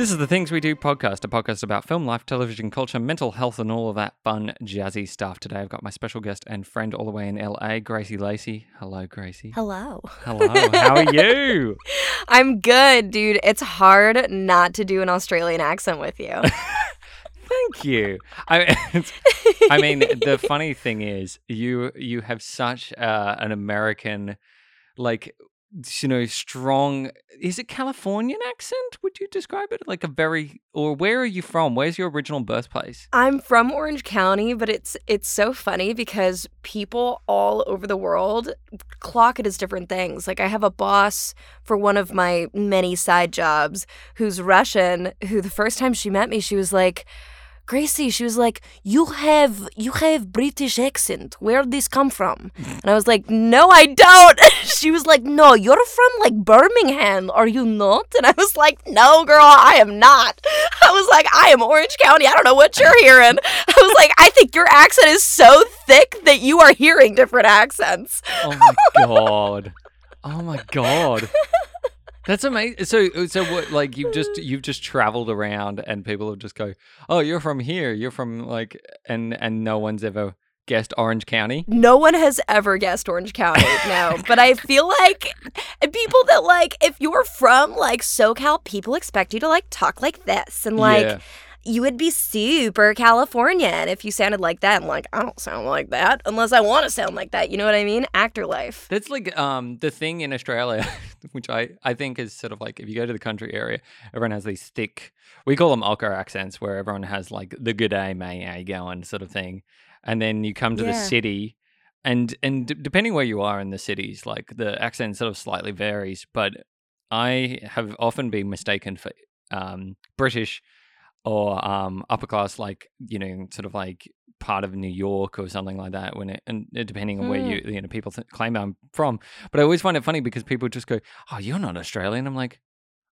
This is the Things We Do podcast, a podcast about film, life, television, culture, mental health, and all of that fun, jazzy stuff. Today I've got my special guest and friend all the way in LA, Gracie Lacey. Hello, Gracie. Hello. Hello. How are you? I'm good, dude. It's hard not to do an Australian accent with you. Thank you. I, I mean, the funny thing is, you you have such uh, an American, like you know, strong. Is it Californian accent? Would you describe it like a very? Or where are you from? Where's your original birthplace? I'm from Orange County, but it's it's so funny because people all over the world clock it as different things. Like I have a boss for one of my many side jobs who's Russian, who the first time she met me, she was like, Gracie, she was like, "You have you have British accent. Where did this come from?" And I was like, "No, I don't." she was like, "No, you're from like Birmingham, are you not?" And I was like, "No, girl, I am not." I was like, "I am Orange County. I don't know what you're hearing." I was like, "I think your accent is so thick that you are hearing different accents." Oh my god. Oh my god. That's amazing. So, uh, so what? Like you've just you've just traveled around, and people will just go, "Oh, you're from here. You're from like," and and no one's ever guessed Orange County. No one has ever guessed Orange County, no. but I feel like eh, people that like if you're from like SoCal, people expect you to like talk like this and like. Yeah. You would be super Californian if you sounded like that. I'm like, I don't sound like that unless I want to sound like that. You know what I mean? Actor life. That's like um the thing in Australia, which I I think is sort of like if you go to the country area, everyone has these thick. We call them ocker accents, where everyone has like the good day, may how you going sort of thing, and then you come to the city. And and d- depending where you are in the cities, like the accent sort of slightly varies, but I have often been mistaken for um, British or um, upper class, like you know, sort of like part of New York or something like that. When it and depending on where you you know people th- claim I'm from, but I always find it funny because people just go, "Oh, you're not Australian." I'm like.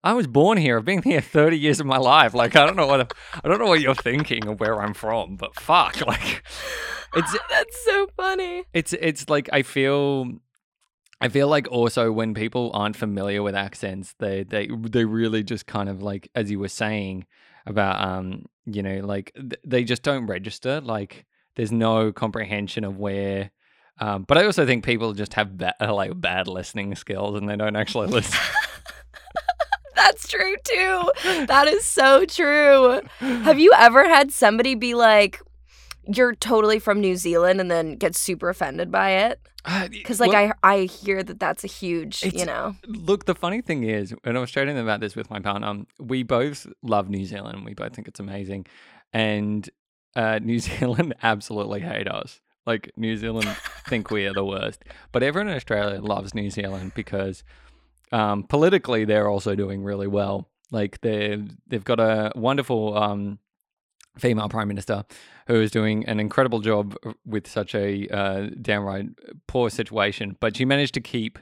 I was born here. I've been here 30 years of my life. Like I don't know what I don't know what you're thinking of where I'm from, but fuck, like it's That's so funny. it's it's like I feel I feel like also when people aren't familiar with accents, they they they really just kind of like as you were saying about um you know like th- they just don't register like there's no comprehension of where um but I also think people just have ba- like bad listening skills and they don't actually listen. That's true too. That is so true. Have you ever had somebody be like, you're totally from New Zealand and then get super offended by it? Because, like, Well- I I hear that that's a huge, you know. Look, the funny thing is, and I was chatting about this with my partner. um, We both love New Zealand. We both think it's amazing, and uh, New Zealand absolutely hate us. Like New Zealand think we are the worst, but everyone in Australia loves New Zealand because um, politically they're also doing really well. Like they they've got a wonderful um, female prime minister who is doing an incredible job with such a uh, downright poor situation, but she managed to keep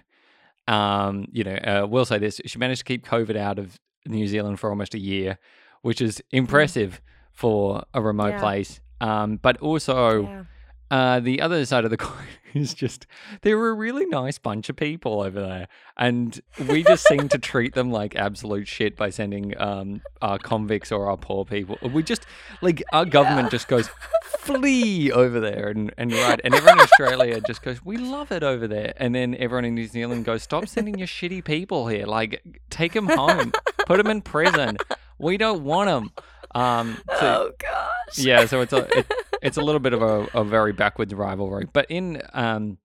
um, you know, uh, we'll say this: she managed to keep COVID out of New Zealand for almost a year, which is impressive for a remote Yeah. place. Um, but also, Yeah. Uh, the other side of the coin is just they were a really nice bunch of people over there, and we just seem to treat them like absolute shit by sending um, our convicts or our poor people. We just like our government just goes flee over there and, and right, and everyone in Australia just goes, we love it over there, and then everyone in New Zealand goes, stop sending your shitty people here, like take them home, put them in prison. We don't want them. Um, so, oh gosh. yeah, so it's a it, it's a little bit of a, a very backwards rivalry. But in um,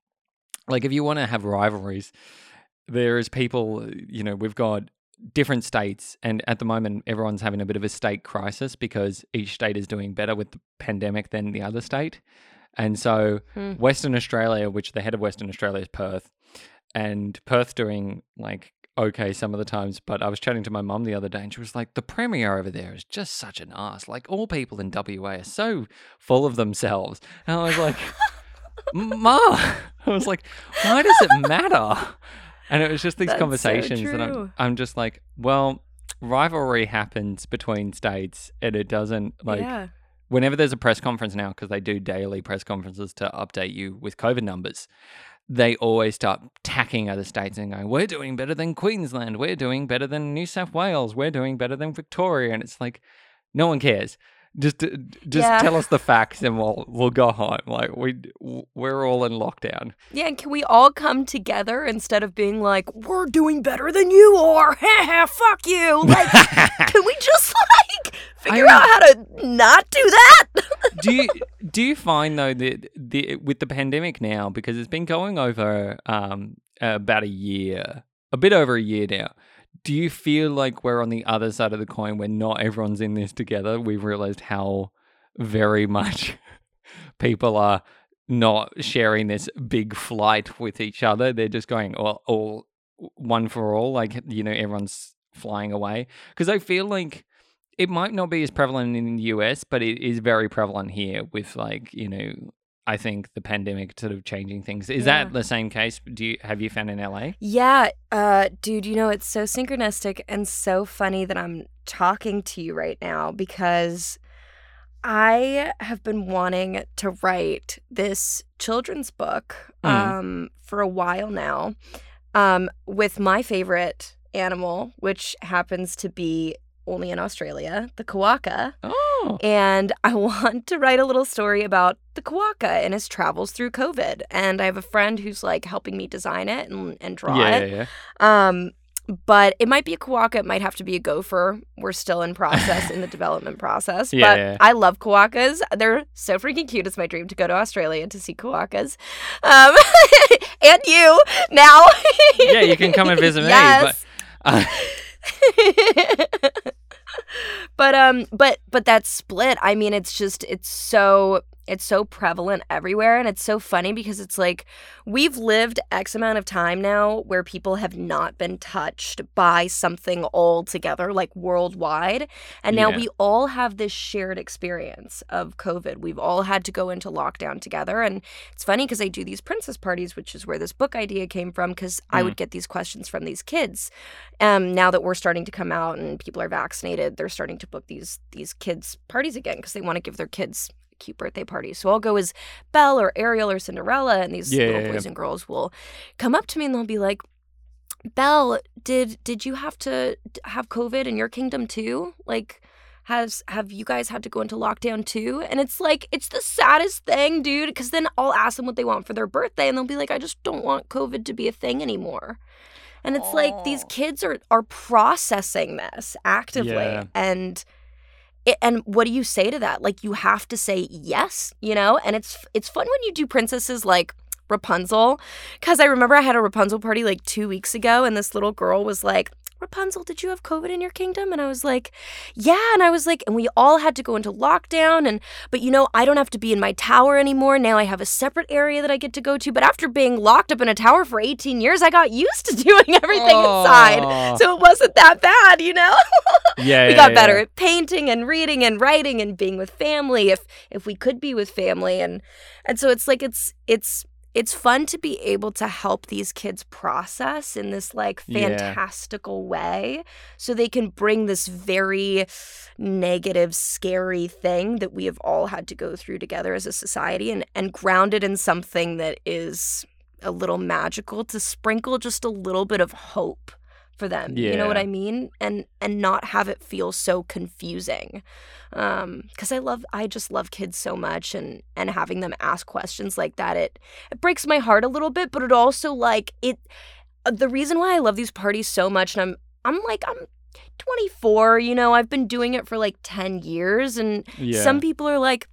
like if you want to have rivalries, there is people. You know, we've got different states, and at the moment, everyone's having a bit of a state crisis because each state is doing better with the pandemic than the other state. And so, Hmm. Western Australia, which the head of Western Australia is Perth, and Perth doing like okay some of the times. But I was chatting to my mum the other day, and she was like, "The premier over there is just such an ass. Like all people in WA are so full of themselves." And I was like, "Ma," I was like, "Why does it matter?" And it was just these That's so conversations that I'm. I'm just like, well, rivalry happens between states, and it doesn't like yeah. whenever there's a press conference now, because they do daily press conferences to update you with COVID numbers, they always start tacking other states and going, "We're doing better than Queensland. We're doing better than New South Wales. We're doing better than Victoria." And it's like, no one cares. Just, uh, just Yeah. tell us the facts, and we'll we'll go home. Like we we're all in lockdown. Yeah, and can we all come together instead of being like, we're doing better than you are? Fuck you. Like, can we just like figure I- out how to not do that? do you do you find though that the with the pandemic now because it's been going over um about a year, a bit over a year now. Do you feel like we're on the other side of the coin where not everyone's in this together? We've realized how very much people are not sharing this big flight with each other. They're just going all, all one for all, like you know, everyone's flying away. Because I feel like it might not be as prevalent in the US, but it is very prevalent here with like, you know, I think the pandemic sort of changing things. Is Yeah. that the same case? Do you have you found in LA? Yeah, uh, dude, you know, it's so synchronistic and so funny that I'm talking to you right now because I have been wanting to write this children's book Mm. um, for a while now um, with my favorite animal, which happens to be only in Australia, the quokka. Oh. And I want to write a little story about the quokka and his travels through COVID. And I have a friend who's like helping me design it and, and draw Yeah, it. yeah, yeah. Um, but it might be a quokka. It might have to be a gopher. We're still in process in the development process. Yeah, but yeah. I love quokkas. They're so freaking cute. It's my dream to go to Australia to see quokkas. Um, and you now. Yeah, you can come and visit me, Yes. Uh, but um but but that split i mean it's just it's so it's so prevalent everywhere and it's so funny because it's like we've lived x amount of time now where people have not been touched by something altogether like worldwide and now Yeah. we all have this shared experience of covid we've all had to go into lockdown together and it's funny because i do these princess parties which is where this book idea came from because i Mm. would get these questions from these kids um, now that we're starting to come out and people are vaccinated, they're starting to book these these kids parties again because they want to give their kids cute birthday parties. So I'll go as Belle or Ariel or Cinderella, and these Yeah, little yeah, boys yeah. and girls will come up to me and they'll be like, "Belle, did did you have to have COVID in your kingdom too? Like." Has have you guys had to go into lockdown too? And it's like it's the saddest thing, dude. Because then I'll ask them what they want for their birthday, and they'll be like, "I just don't want COVID to be a thing anymore." And it's like these kids are are processing this actively Yeah. and it, and what do you say to that? Like you have to say yes, you know? And it's it's fun when you do princesses like Rapunzel cuz I remember I had a Rapunzel party like 2 weeks ago and this little girl was like Rapunzel, did you have COVID in your kingdom? And I was like, yeah. And I was like, and we all had to go into lockdown. And, but you know, I don't have to be in my tower anymore. Now I have a separate area that I get to go to. But after being locked up in a tower for 18 years, I got used to doing everything inside. So it wasn't that bad, you know? yeah, we yeah, got yeah. better at painting and reading and writing and being with family if if we could be with family and and so it's like it's it's it's fun to be able to help these kids process in this like Yeah. fantastical way so they can bring this very negative scary thing that we have all had to go through together as a society and and ground it in something that is a little magical to sprinkle just a little bit of hope for them you know what i mean and and not have it feel so confusing um because i love i just love kids so much and and having them ask questions like that it it breaks my heart a little bit but it also like it uh, the reason why i love these parties so much and i'm i'm like i'm 24 you know i've been doing it for like 10 years and Yeah. some people are like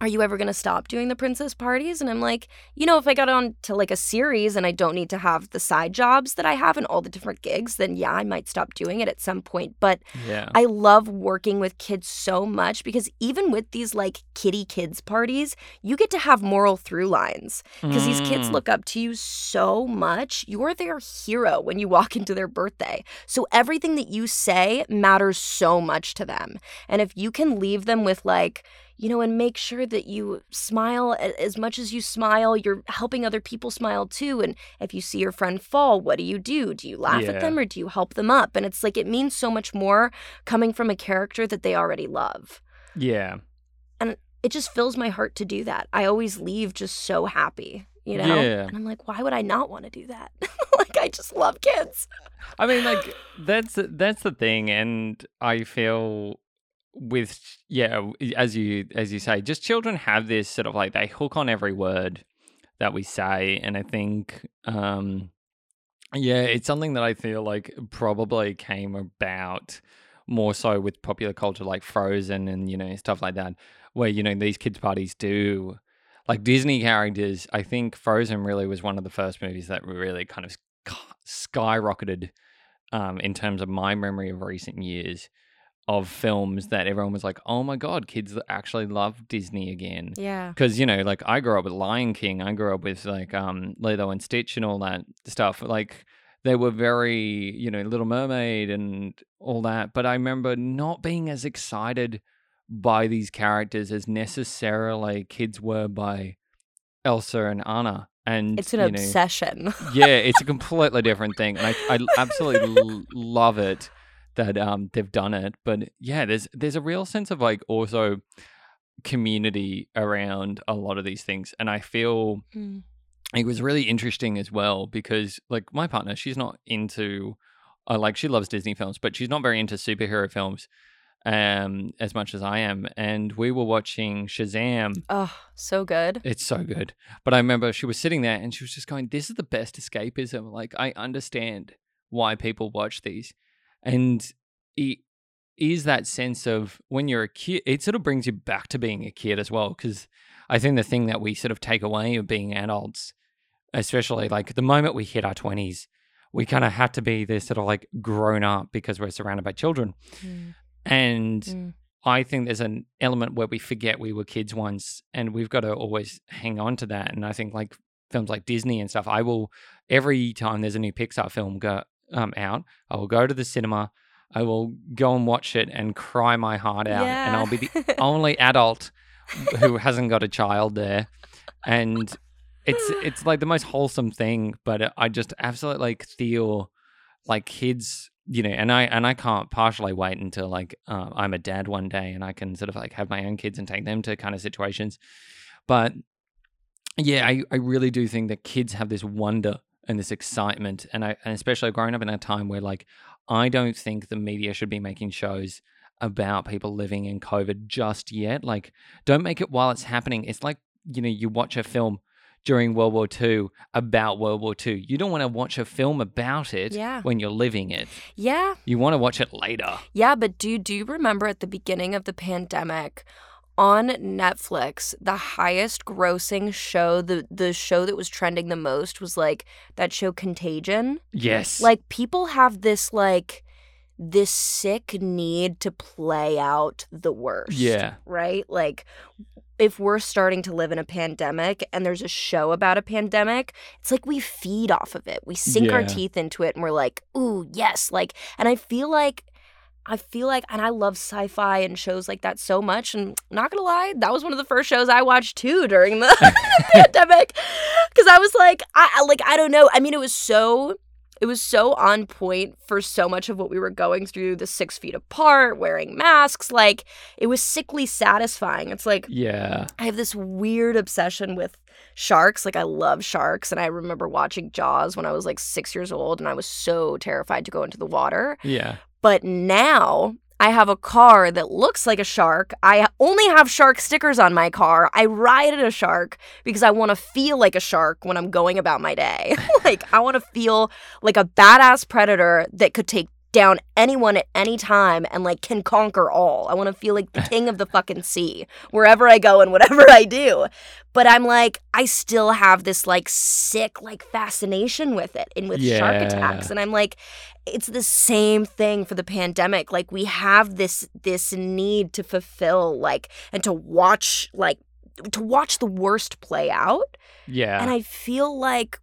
are you ever going to stop doing the princess parties? And I'm like, you know, if I got on to like a series and I don't need to have the side jobs that I have and all the different gigs, then yeah, I might stop doing it at some point. But yeah. I love working with kids so much because even with these like kitty kids parties, you get to have moral through lines because these kids Mm. look up to you so much. You're their hero when you walk into their birthday. So everything that you say matters so much to them. And if you can leave them with like, you know, and make sure that you smile as much as you smile, you're helping other people smile too. And if you see your friend fall, what do you do? Do you laugh Yeah. at them or do you help them up? And it's like it means so much more coming from a character that they already love. yeah. And it just fills my heart to do that. I always leave just so happy, you know? Yeah. And I'm like, why would I not want to do that? like, I just love kids. I mean, like that's that's the thing, and I feel with yeah, as you as you say, just children have this sort of like they hook on every word that we say, and I think um yeah, it's something that I feel like probably came about more so with popular culture like Frozen and you know stuff like that, where you know these kids parties do like Disney characters. I think Frozen really was one of the first movies that really kind of skyrocketed um, in terms of my memory of recent years of films that everyone was like, "Oh my god, kids actually love Disney again." Yeah. Because you know, like I grew up with Lion King, I grew up with like um Lilo and Stitch and all that stuff. Like they were very, you know, Little Mermaid and all that. But I remember not being as excited by these characters as necessarily kids were by Elsa and Anna. And It's an you know, obsession. yeah, it's a completely different thing, and I, I absolutely l- love it that um they've done it. But yeah, there's there's a real sense of like also community around a lot of these things, and I feel Mm. it was really interesting as well because like my partner, she's not into uh, like she loves Disney films, but she's not very into superhero films um as much as I am. And we were watching Shazam Oh, so good. it's so good. But I remember she was sitting there and she was just going, This is the best escapism. Like, I understand why people watch these. And it is that sense of when you're a kid, it sort of brings you back to being a kid as well. Because I think the thing that we sort of take away of being adults, especially like the moment we hit our 20s, we kind of have to be this sort of like grown up because we're surrounded by children. Mm. And Mm. I think there's an element where we forget we were kids once, and we've got to always hang on to that. And I think like films like Disney and stuff, I will every time there's a new Pixar film go um, out, I will go to the cinema, I will go and watch it and cry my heart out, and I'll be the only adult who hasn't got a child there, and it's it's like the most wholesome thing. But I just absolutely like feel like kids you know and i and i can't partially wait until like uh, i'm a dad one day and i can sort of like have my own kids and take them to kind of situations. But yeah i, I really do think that kids have this wonder and this excitement and i and especially growing up in a time where like i don't think the media should be making shows about people living in covid just yet like don't make it while it's happening it's like you know you watch a film during World War II about World War II. You don't want to watch a film about it Yeah. when you're living it. yeah. You want to watch it later. Yeah, but do do you remember at the beginning of the pandemic on Netflix, the highest grossing show, the the show that was trending the most was like that show Contagion. Yes. Like people have this like this sick need to play out the worst. Yeah. Right? Like if we're starting to live in a pandemic and there's a show about a pandemic, it's like we feed off of it. We sink our teeth into it and we're like, "Ooh, yes." Like and I feel like I feel like, and I love sci-fi and shows like that so much. And not gonna lie, that was one of the first shows I watched too during the pandemic, because I was like, I I- like I don't know. I mean, it was so, it was so on point for so much of what we were going through. The six feet apart, wearing masks, like it was sickly satisfying. It's like yeah. I have this weird obsession with sharks. Like I love sharks, and I remember watching Jaws when I was like six years old, and I was so terrified to go into the water. Yeah. But now I have a car that looks like a shark. I only have shark stickers on my car. I ride a shark because I want to feel like a shark when I'm going about my day. like, I want to feel like a badass predator that could take down anyone at any time and like can conquer all. I want to feel like the king of the fucking sea wherever I go and whatever I do. But I'm like, I still have this like sick like fascination with it and with shark attacks. And I'm like, it's the same thing for the pandemic. Like we have this this need to fulfill like and to watch like to watch the worst play out. Yeah. And I feel like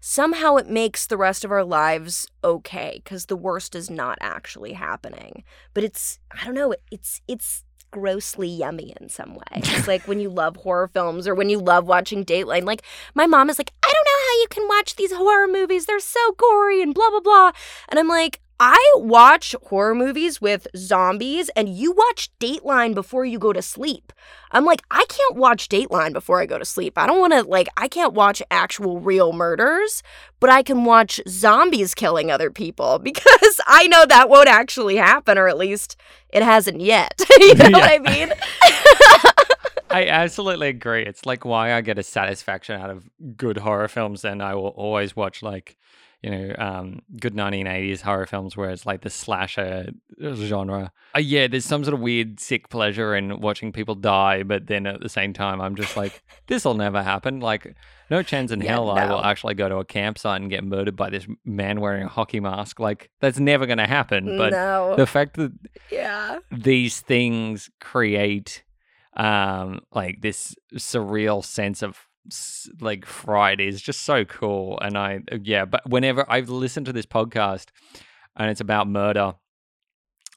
somehow it makes the rest of our lives okay because the worst is not actually happening. But it's I don't know, it's it's grossly yummy in some way. It's like when you love horror films or when you love watching Dateline. Like my mom is like, I don't know how you can watch these horror movies. They're so gory and blah blah blah. And I'm like, I watch horror movies with zombies and you watch Dateline before you go to sleep. I'm like, I can't watch Dateline before I go to sleep. I don't want to, like, I can't watch actual real murders, but I can watch zombies killing other people because I know that won't actually happen, or at least it hasn't yet. you know what I mean? I absolutely agree. It's like why I get a satisfaction out of good horror films, and I will always watch like you know um, good 1980s horror films where it's like the slasher genre. Uh, yeah, there's some sort of weird sick pleasure in watching people die, but then at the same time, I'm just like, this will never happen. Like, no chance in Yeah, hell I will actually go to a campsite and get murdered by this man wearing a hockey mask. Like, that's never going to happen. But no. the fact that yeah. these things create um like this surreal sense of like fright is just so cool and i uh, yeah but whenever i've listened to this podcast and it's about murder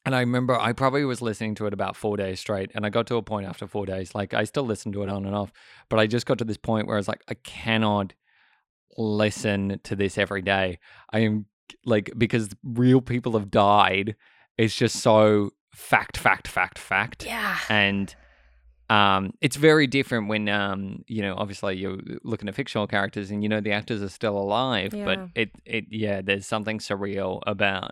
and i remember i probably was listening to it about four days straight and i got to a point after four days like i still listen to it on and off but i just got to this point where i was like i cannot listen to this every day i am like because real people have died it's just so fact fact fact fact Yeah. and um, it's very different when um, you know obviously you're looking at fictional characters and you know the actors are still alive Yeah. but it it yeah there's something surreal about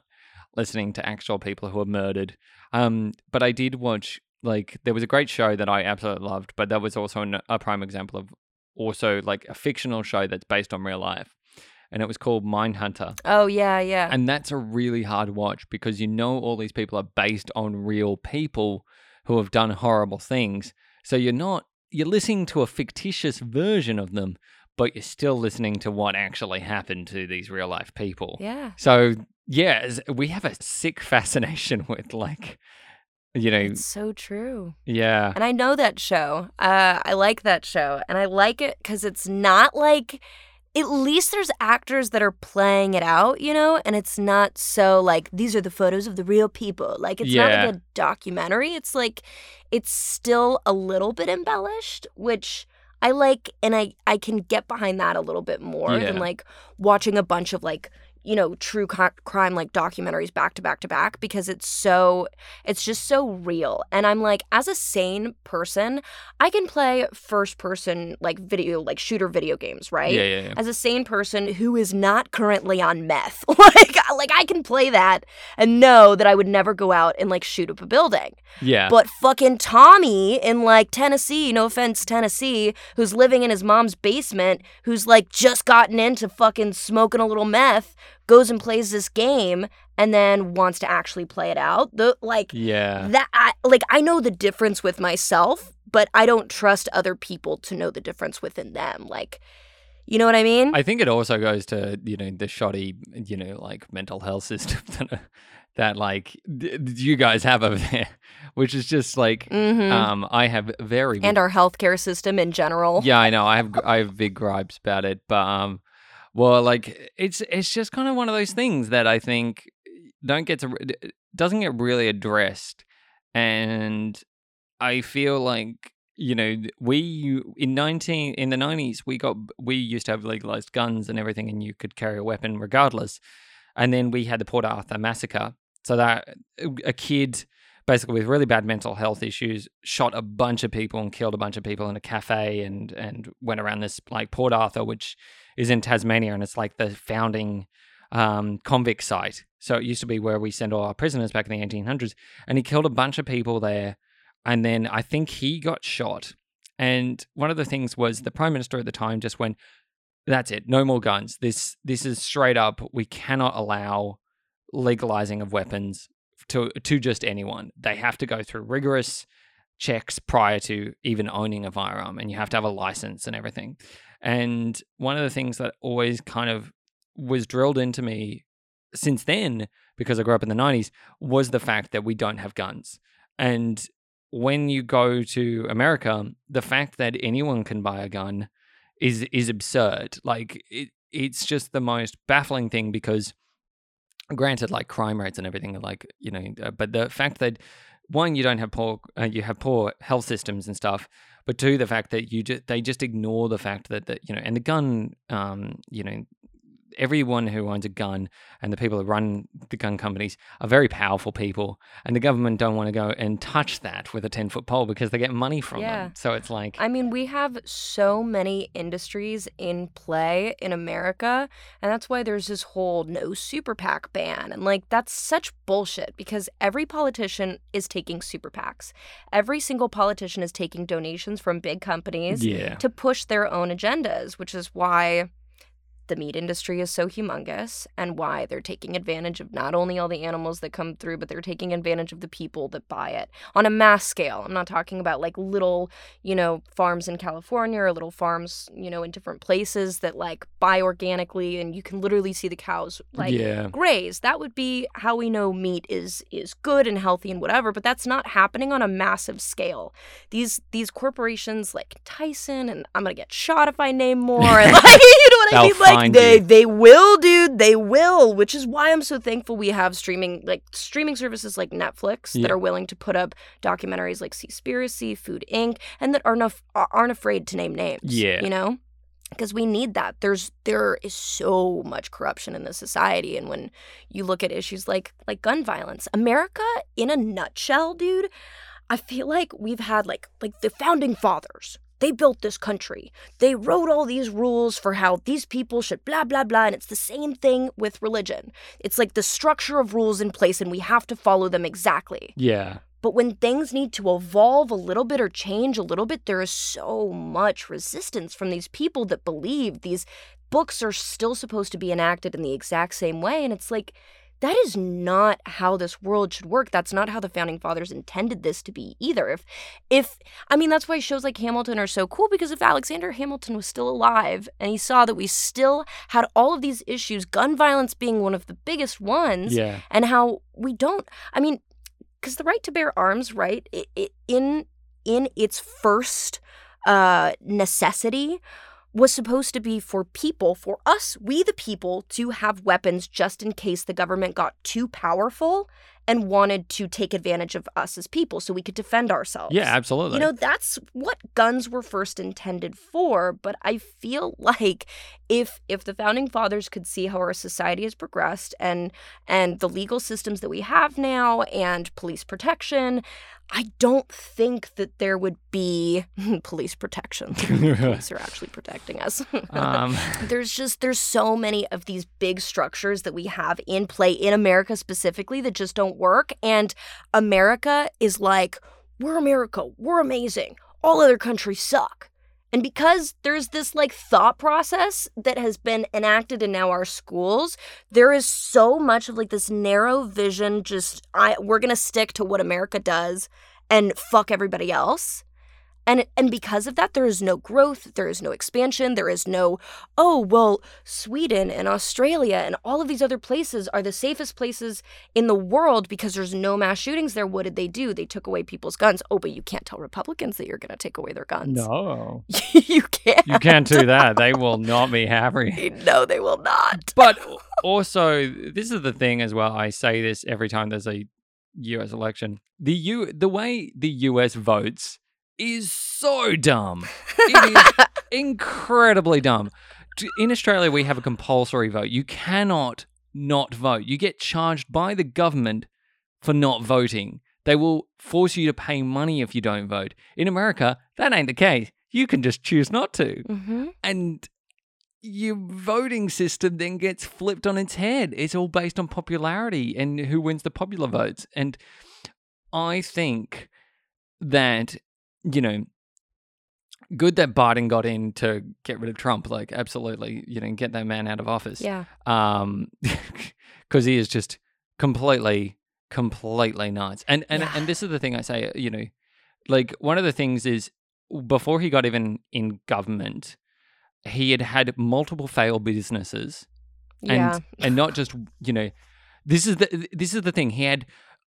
listening to actual people who are murdered um, but i did watch like there was a great show that i absolutely loved but that was also an, a prime example of also like a fictional show that's based on real life and it was called mindhunter Oh, yeah, yeah. and that's a really hard watch because you know all these people are based on real people who have done horrible things. So you're not you're listening to a fictitious version of them, but you're still listening to what actually happened to these real life people. yeah. So yeah, we have a sick fascination with like you know, It's so true. yeah. And I know that show. Uh, I like that show. And I like it because it's not like, at least there's actors that are playing it out, you know? And it's not so like, these are the photos of the real people. Like, it's not like a documentary. It's like, it's still a little bit embellished, which. I like and I I can get behind that a little bit more Yeah. than like watching a bunch of like you know true co- crime like documentaries back to back to back because it's so it's just so real. And I'm like, as a sane person, I can play first person like video, like shooter video games, right? Yeah, yeah, yeah. As a sane person who is not currently on meth, like, like I can play that and know that I would never go out and like shoot up a building. Yeah. But fucking Tommy in like Tennessee, no offense, Tennessee, who's living in his mom's basement, who's like just gotten into fucking smoking a little meth, goes and plays this game and then wants to actually play it out. The like yeah. that I, like I know the difference with myself, but I don't trust other people to know the difference within them. Like you know what I mean? I think it also goes to you know the shoddy you know like mental health system that, that like d- you guys have over there, which is just like Mhm. um I have very and our healthcare system in general. yeah I know I have I have big gripes about it, but um well like it's it's just kind of one of those things that I think eh, don't get to eh, doesn't get really addressed, and I feel like you know we in 19 in the 90s we got we used to have legalized guns and everything and you could carry a weapon regardless and then we had the port arthur massacre so that eh, a kid basically with really bad mental health issues shot a bunch of people and killed a bunch of people in a cafe and and went around this like port arthur which is in tasmania and it's like the founding um, convict site so it used to be where we sent all our prisoners back in the 1800s and he killed a bunch of people there and then I think he got shot. And one of the things was the prime minister at the time just went, "That's it, no more guns. This this is straight up. We cannot allow legalizing of weapons to to just anyone. They have to go through rigorous checks prior to even owning a firearm, and you have to have a license and everything." And one of the things that always kind of was drilled into me since then, because I grew up in the '90s, was the fact that we don't have guns. And when you go to America, the fact that anyone can buy a gun is is absurd. Like it, it's just the most baffling thing because, granted, like crime rates and everything like you know, uh, but the fact that one you don't have poor uh, you have poor health systems and stuff, but two the fact that you just they just ignore the fact that that you know and the gun um you know everyone who owns a gun and the people that run the gun companies are very powerful people, and the government don't want to go and touch that with a ten foot pole because they get money from Yeah. them. So it's like, I mean, we have so many industries in play in America, and that's why there's this whole no super PAC ban. And like, that's such bullshit because every politician is taking super PACs. Every single politician is taking donations from big companies yeah, to push their own agendas, which is why the meat industry is so humongous and why they're taking advantage of not only all the animals that come through, but they're taking advantage of the people that buy it on a mass scale. I'm not talking about like little, you know, farms in California or little farms, you know, in different places that like buy organically and you can literally see the cows like yeah, graze. That would be how we know meat is is good and healthy and whatever, but that's not happening on a massive scale. These these corporations like Tyson and I'm gonna get shot if I name more. And like They'll mean? Like they you. they will, dude. They will, which is why I'm so thankful we have streaming like streaming services like Netflix Yeah. that are willing to put up documentaries like Seaspiracy, Food Inc., and that aren't af- aren't afraid to name names. Yeah. You know? because we need that there's there is so much corruption in this society and when you look at issues like like gun violence america in a nutshell dude i feel like we've had like like the founding fathers they built this country. They wrote all these rules for how these people should blah blah blah and it's the same thing with religion. It's like the structure of rules in place and we have to follow them exactly. Yeah, but when things need to evolve a little bit or change a little bit, there is so much resistance from these people that believe these books are still supposed to be enacted in the exact same way. And it's like, that is not how this world should work. That's not how the founding fathers intended this to be either. If, if, I mean, that's why shows like Hamilton are so cool because if Alexander Hamilton was still alive and he saw that we still had all of these issues, gun violence being one of the biggest ones, yeah, and how we don't i mean because the right to bear arms right i i in in its first uh necessity was supposed to be for people for us we the people to have weapons just in case the government got too powerful and wanted to take advantage of us as people so we could defend ourselves yeah, absolutely. you know, that's what guns were first intended for, but I feel like if if the founding fathers could see how our society has progressed and and the legal systems that we have now and police protection, I don't think that there would be police protection. Police are actually protecting us. um, there's just there's so many of these big structures that we have in play in America specifically that just don't work. And America is like we're America. We're amazing. All other countries suck and because there's this like thought process that has been enacted in now our schools there is so much of like this narrow vision just I we're going to stick to what America does and fuck everybody else and and because of that there is no growth there is no expansion there is no oh well sweden and australia and all of these other places are the safest places in the world because there's no mass shootings there what did they do they took away people's guns oh but you can't tell republicans that you're going to take away their guns no, you can't you can't do that. They will not be happy. no they will not But also, this is the thing as well. I say this every time there's a U.S. election. The U, the way the U.S. votes is so dumb. It is incredibly dumb. In Australia, we have a compulsory vote. You cannot not vote. You get charged by the government for not voting. They will force you to pay money if you don't vote. In America, that ain't the case. You can just choose not to mm-hmm. and your voting system then gets flipped on its head. It's all based on popularity and who wins the popular votes. And I think that, you know, good that Biden got in to get rid of Trump. Like, absolutely, you know, get that man out of office. yeah Um, because he is just completely, completely nuts. And and Yeah. and this is the thing I say. You know, like one of the things is before he got even in government, he had had multiple failed businesses, yeah and and not just you know, this is the this is the thing. He had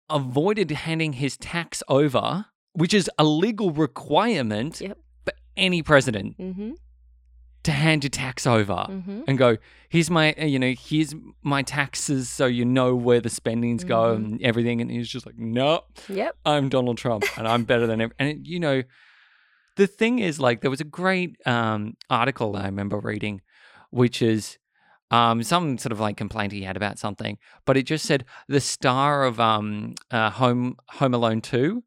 avoided handing his tax over, which is a legal requirement Yep. for any president mm-hmm. to hand your tax over Mm-hmm. and go, here's my, uh, you know, here's my taxes so you know where the spendings go Mhm. and everything. And he's just like, no, yep I'm Donald Trump and I'm better than ever. And, it, you know, the thing is, like, there was a great um, article that I remember reading, which is um, some sort of like complaint he had about something, but it just said the star of um, uh, Home Home Alone Two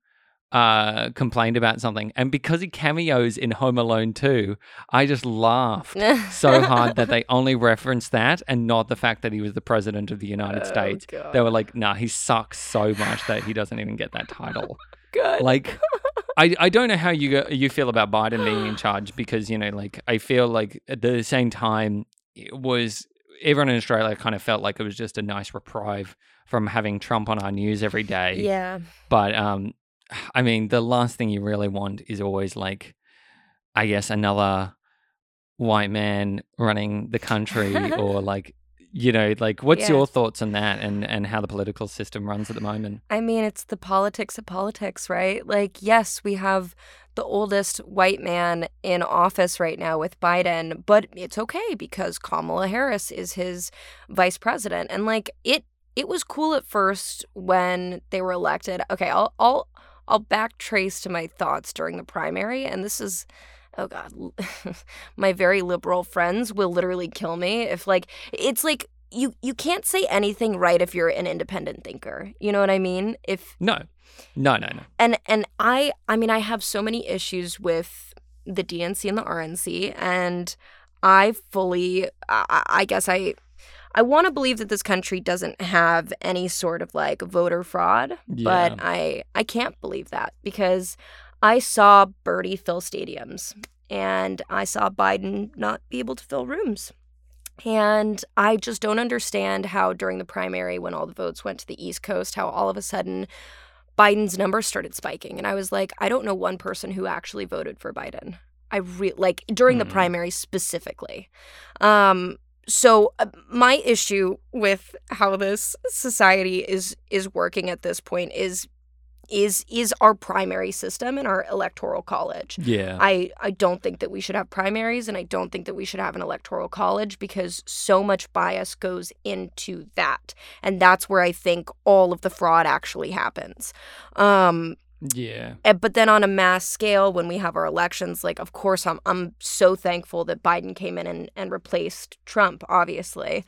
uh, complained about something, and because he cameos in Home Alone Two, I just laughed so hard that they only referenced that and not the fact that he was the president of the United Oh, States. God. They were like, "Nah, he sucks so much that he doesn't even get that title." Good. like I, I don't know how you go, you feel about Biden being in charge because you know like I feel like at the same time it was everyone in Australia kind of felt like it was just a nice reprieve from having Trump on our news every day. yeah. But um I mean the last thing you really want is always like I guess another white man running the country or like you know like what's Yeah. your thoughts on that and and how the political system runs at the moment? I mean, it's the politics of politics, right? Like, yes, we have the oldest white man in office right now with Biden, but it's okay because Kamala Harris is his vice president. And like it it was cool at first when they were elected. Okay, I'll I'll I'll backtrace to my thoughts during the primary and this is oh god my very liberal friends will literally kill me if like it's like you you can't say anything right if you're an independent thinker you know what i mean if No. No, no, no. and and i i mean i have so many issues with the dnc and the rnc and i fully i, I guess i i want to believe that this country doesn't have any sort of like voter fraud but I I can't believe that because I saw Bernie fill stadiums and I saw Biden not be able to fill rooms. And I just don't understand how during the primary when all the votes went to the East Coast how all of a sudden Biden's numbers started spiking and I was like I don't know one person who actually voted for Biden. I re- like during the Hmm. primary specifically. Um so uh, my issue with how this society is is working at this point is is is our primary system and our electoral college. Yeah. I I don't think that we should have primaries and I don't think that we should have an electoral college because so much bias goes into that. And that's where I think all of the fraud actually happens. Um yeah. eh, but then on a mass scale when we have our elections like of course I'm I'm so thankful that Biden came in and, and replaced Trump obviously.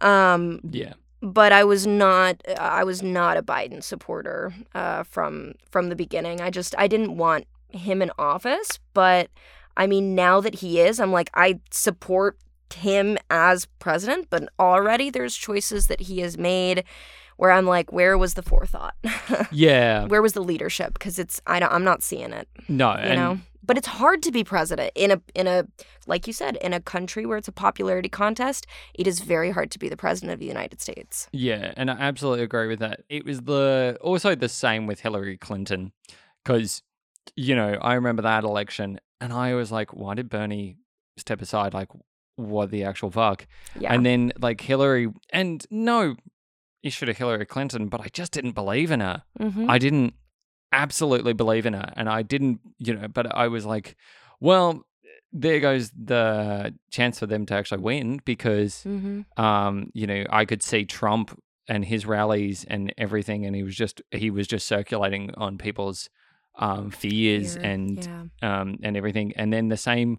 Um Yeah. but I was not I was not a Biden supporter uh, from from the beginning. I just I didn't want him in office, but I mean now that he is, I'm like I support him as president, but already there's choices that he has made where I'm like where was the forethought? Yeah. where was the leadership because it's I don't, I'm not seeing it, No. you and know. But it's hard to be president in a in a like you said in a country where it's a popularity contest. It is very hard to be the president of the United States. Yeah, and I absolutely agree with that. It was the also the same with Hillary Clinton because you know, I remember that election and I was like, why did Bernie step aside like what the actual fuck? Yeah. And then like Hillary and no issue to Hillary Clinton, but I just didn't believe in her. mm-hmm. I didn't absolutely believe in her. And I didn't, you know, but I was like, well, there goes the chance for them to actually win because, mm-hmm. um, you know, I could see Trump and his rallies and everything, and he was just he was just circulating on people's um, fears and yeah. um, and everything. And then the same,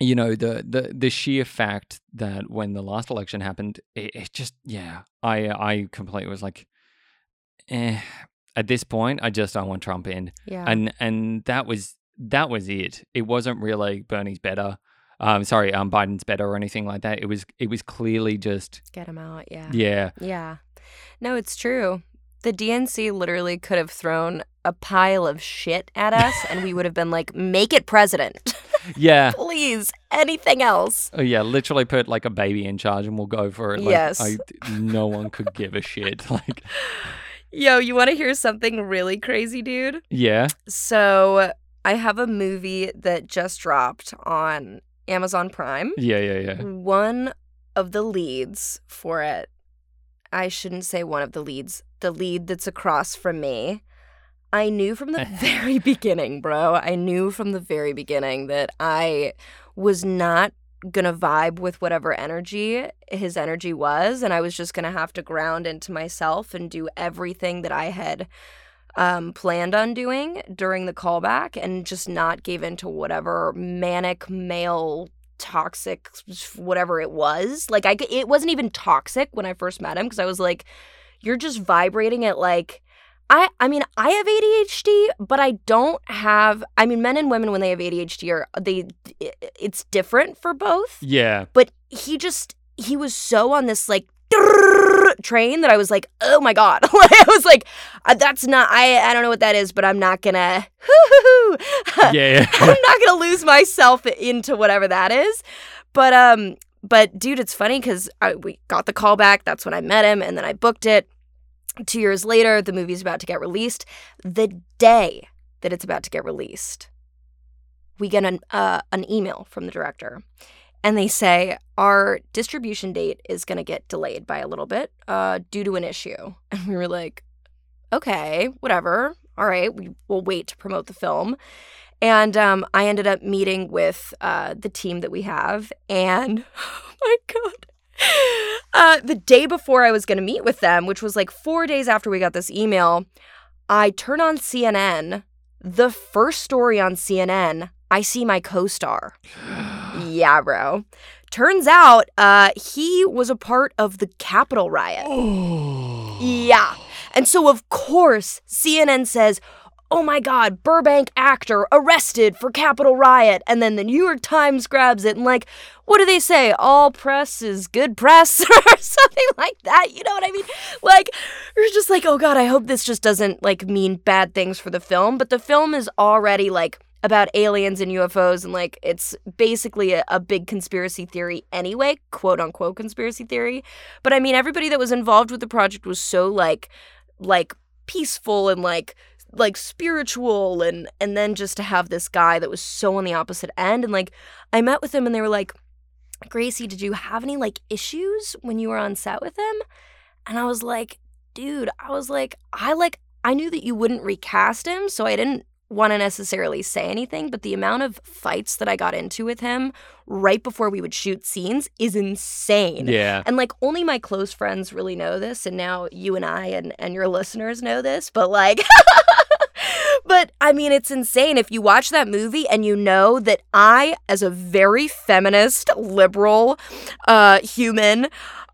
you know, the the the sheer fact that when the last election happened, it, it just yeah, I I completely was like, eh. At this point, I just don't want Trump in, Yeah. and and that was that was it. It wasn't really Bernie's better. Um, sorry, um, Biden's better or anything like that. It was it was clearly just Get him out. Yeah. yeah, Yeah. No, it's true. The DNC literally could have thrown a pile of shit at us and we would have been like, make it president. yeah. Please. Anything else. Oh yeah, literally put like a baby in charge and we'll go for it. Like, Yes. I, no one could give a shit. Like, Yo, you want to hear something really crazy, dude? yeah, So I have a movie that just dropped on Amazon Prime. yeah, yeah, yeah. One of the leads for it, I shouldn't say one of the leads, the lead that's across from me. I knew from the very beginning, bro. I knew from the very beginning that I was not gonna vibe with whatever energy his energy was, and I was just gonna have to ground into myself and do everything that I had um, planned on doing during the callback and just not give into whatever manic male toxic whatever it was. Like I it wasn't even toxic when I first met him because I was like you're just vibrating at like I I mean I have ADHD, but I don't have I mean men and women when they have ADHD are they it's different for both. Yeah. But he just he was so on this like train that I was like, oh my god! I was like, uh, that's not. I I don't know what that is, but I'm not gonna. yeah, yeah. I'm not gonna lose myself into whatever that is. But um, but dude, it's funny because we got the call back. That's when I met him, and then I booked it. Two years later, the movie's about to get released. The day that it's about to get released, we get an uh, an email from the director and they say our distribution date is going to get delayed by a little bit uh, due to an issue. And we were like, okay, whatever. All right, we will wait to promote the film. And um, I ended up meeting with uh, the team that we have, and oh my god. Uh, the day before I was going to meet with them, which was like four days after we got this email, I turn on CNN. The first story on CNN, I see my co star. yeah, bro. Turns out uh, he was a part of the Capitol riot. yeah. And so, of course, CNN says, oh my God, Burbank actor arrested for Capitol riot. And then the New York Times grabs it and, like, what do they say? All press is good press or something like that. You know what I mean? Like, you're just like, oh God, I hope this just doesn't, like, mean bad things for the film. But the film is already, like, about aliens and UFOs and like it's basically a, a, big conspiracy theory anyway, quote unquote conspiracy theory. But I mean everybody that was involved with the project was so like like peaceful and like like spiritual and and then just to have this guy that was so on the opposite end and like I met with him and they were like Gracie, did you have any like issues when you were on set with him? And I was like, dude, I was like, I like I knew that you wouldn't recast him, so I didn't want to necessarily say anything, but the amount of fights that I got into with him right before we would shoot scenes is insane. Yeah. And like only my close friends really know this, and now you and I and, and your listeners know this, but like But I mean it's insane if you watch that movie and you know that I, as a very feminist, liberal uh human,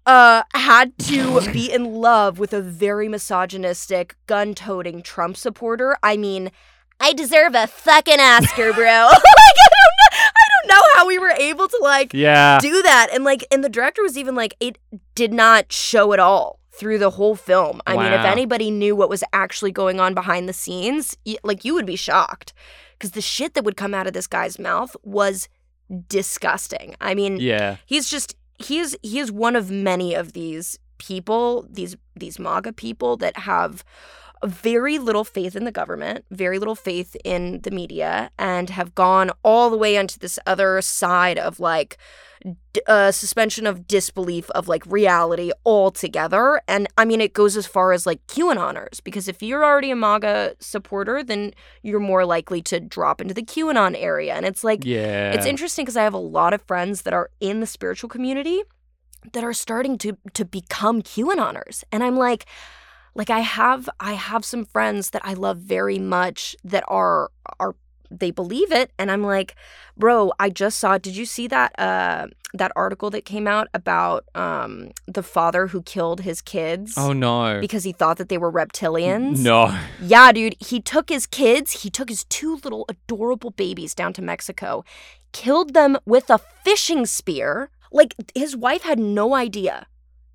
uh, had to be in love with a very misogynistic, gun toting Trump supporter. I mean, I deserve a fucking Oscar, bro. like I don't know, I don't know how we were able to like yeah. do that. And like and the director was even like it did not show at all through the whole film. I wow. mean, if anybody knew what was actually going on behind the scenes, like you would be shocked cuz the shit that would come out of this guy's mouth was disgusting. I mean, yeah. He's just he is he is one of many of these people, these these MAGA people that have very little faith in the government, very little faith in the media, and have gone all the way onto this other side of like uh, suspension of disbelief of like reality altogether. And I mean, it goes as far as like QAnoners, because if you're already a MAGA supporter, then you're more likely to drop into the QAnon area. And it's like, yeah, it's interesting because I have a lot of friends that are in the spiritual community that are starting to to become QAnoners, and I'm like like I have I have some friends that I love very much that are are they believe it and I'm like, "Bro, I just saw did you see that uh that article that came out about um the father who killed his kids?" Oh no. Because he thought that they were reptilians? No. Yeah, dude, he took his kids, he took his two little adorable babies down to Mexico, killed them with a fishing spear. Like his wife had no idea.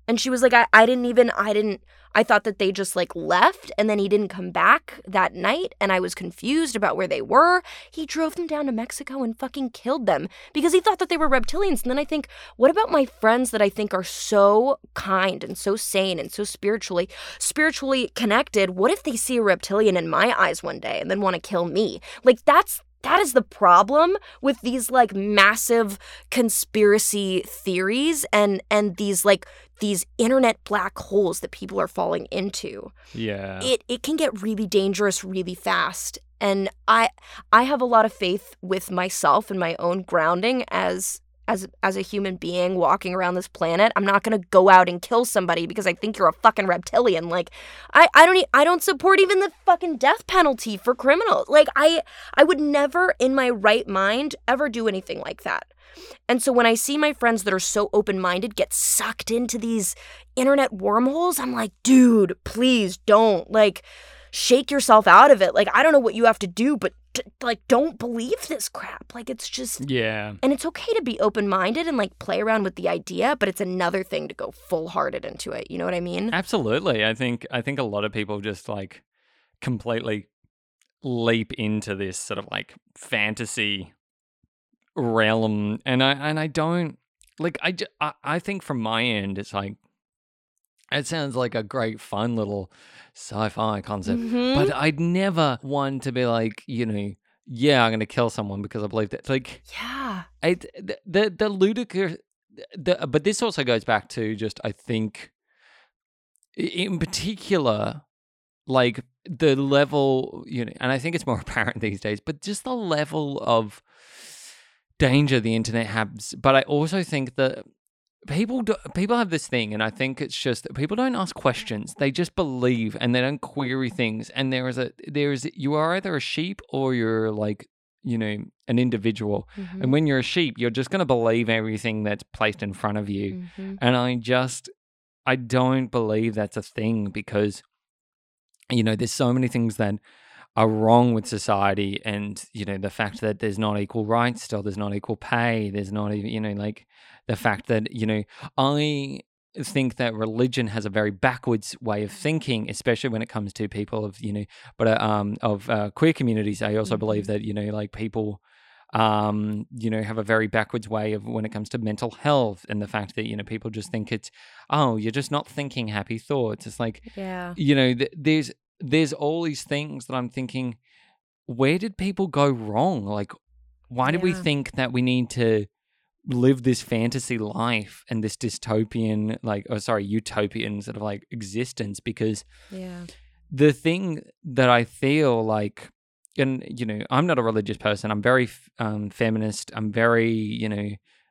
And she was like, I, I didn't even I didn't I thought that they just like left and then he didn't come back that night and I was confused about where they were. He drove them down to Mexico and fucking killed them because he thought that they were reptilians. And then I think, what about my friends that I think are so kind and so sane and so spiritually spiritually connected? What if they see a reptilian in my eyes one day and then want to kill me? Like that's that is the problem with these like massive conspiracy theories and and these like these internet black holes that people are falling into. Yeah. It it can get really dangerous really fast. And I I have a lot of faith with myself and my own grounding as as as a human being walking around this planet. I'm not going to go out and kill somebody because I think you're a fucking reptilian. Like I I don't I don't support even the fucking death penalty for criminals. Like I I would never in my right mind ever do anything like that. And so when I see my friends that are so open-minded get sucked into these internet wormholes, I'm like, "Dude, please don't." Like shake yourself out of it. Like I don't know what you have to do, but like don't believe this crap. Like it's just Yeah. and it's okay to be open minded and like play around with the idea, but it's another thing to go full hearted into it. You know what I mean? Absolutely. I think I think a lot of people just like completely leap into this sort of like fantasy realm and I and I don't like I, I I think from my end it's like it sounds like a great fun little sci-fi concept Mhm. but I'd never want to be like you know yeah I'm going to kill someone because I believe that like yeah. I, the the the ludicrous the but this also goes back to just I think in particular like the level you know and I think it's more apparent these days but just the level of danger the internet has but I also think that people do, people have this thing and I think it's just that people don't ask questions they just believe and they don't query things and there is a there is you are either a sheep or you're like you know an individual Mhm. and when you're a sheep, you're just going to believe everything that's placed in front of you. Mhm. And I just, I don't believe that's a thing because, you know, there's so many things that are wrong with society. And, you know, the fact that there's not equal rights still, there's not equal pay, there's not even, you know, like the fact that, you know, I think that religion has a very backwards way of thinking, especially when it comes to people of, you know, but uh, um, of uh, queer communities. I also believe that, you know, like people um, you know, have a very backwards way of when it comes to mental health and the fact that, you know, people just think it's, oh, you're just not thinking happy thoughts. It's like, Yeah. you know, th- there's there's all these things that I'm thinking, where did people go wrong? Like, why do we think that we need to live this fantasy life and this dystopian, like, oh, sorry, utopian sort of like existence? Because Yeah. the thing that I feel like, and you know, I'm not a religious person. I'm very um, feminist. I'm very, you know,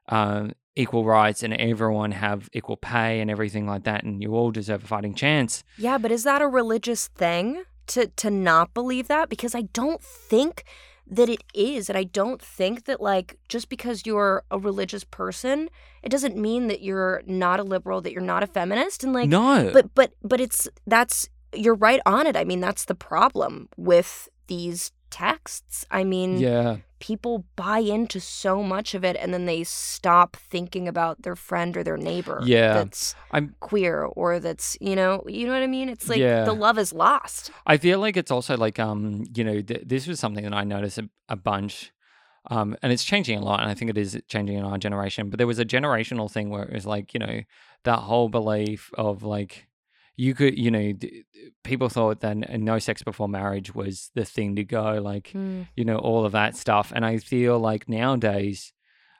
um, equal rights and everyone have equal pay and everything like that, and you all deserve a fighting chance. Yeah, but is that a religious thing to to not believe that? Because I don't think that it is, and I don't think that like just because you're a religious person, it doesn't mean that you're not a liberal, that you're not a feminist, and like no, but but but it's that's you're right on it. I mean, that's the problem with these texts. I mean, yeah, people buy into so much of it and then they stop thinking about their friend or their neighbor Yeah. that's I'm. queer or that's, you know, you know what I mean? It's like Yeah. the love is lost. I feel like it's also like um, you know, th- this was something that I noticed a, a bunch. Um, and it's changing a lot, and I think it is changing in our generation. But there was a generational thing where it was like, you know, that whole belief of like, you could, you know, d- people thought that no sex before marriage was the thing to go, like, you know, all of that stuff. And I feel like nowadays,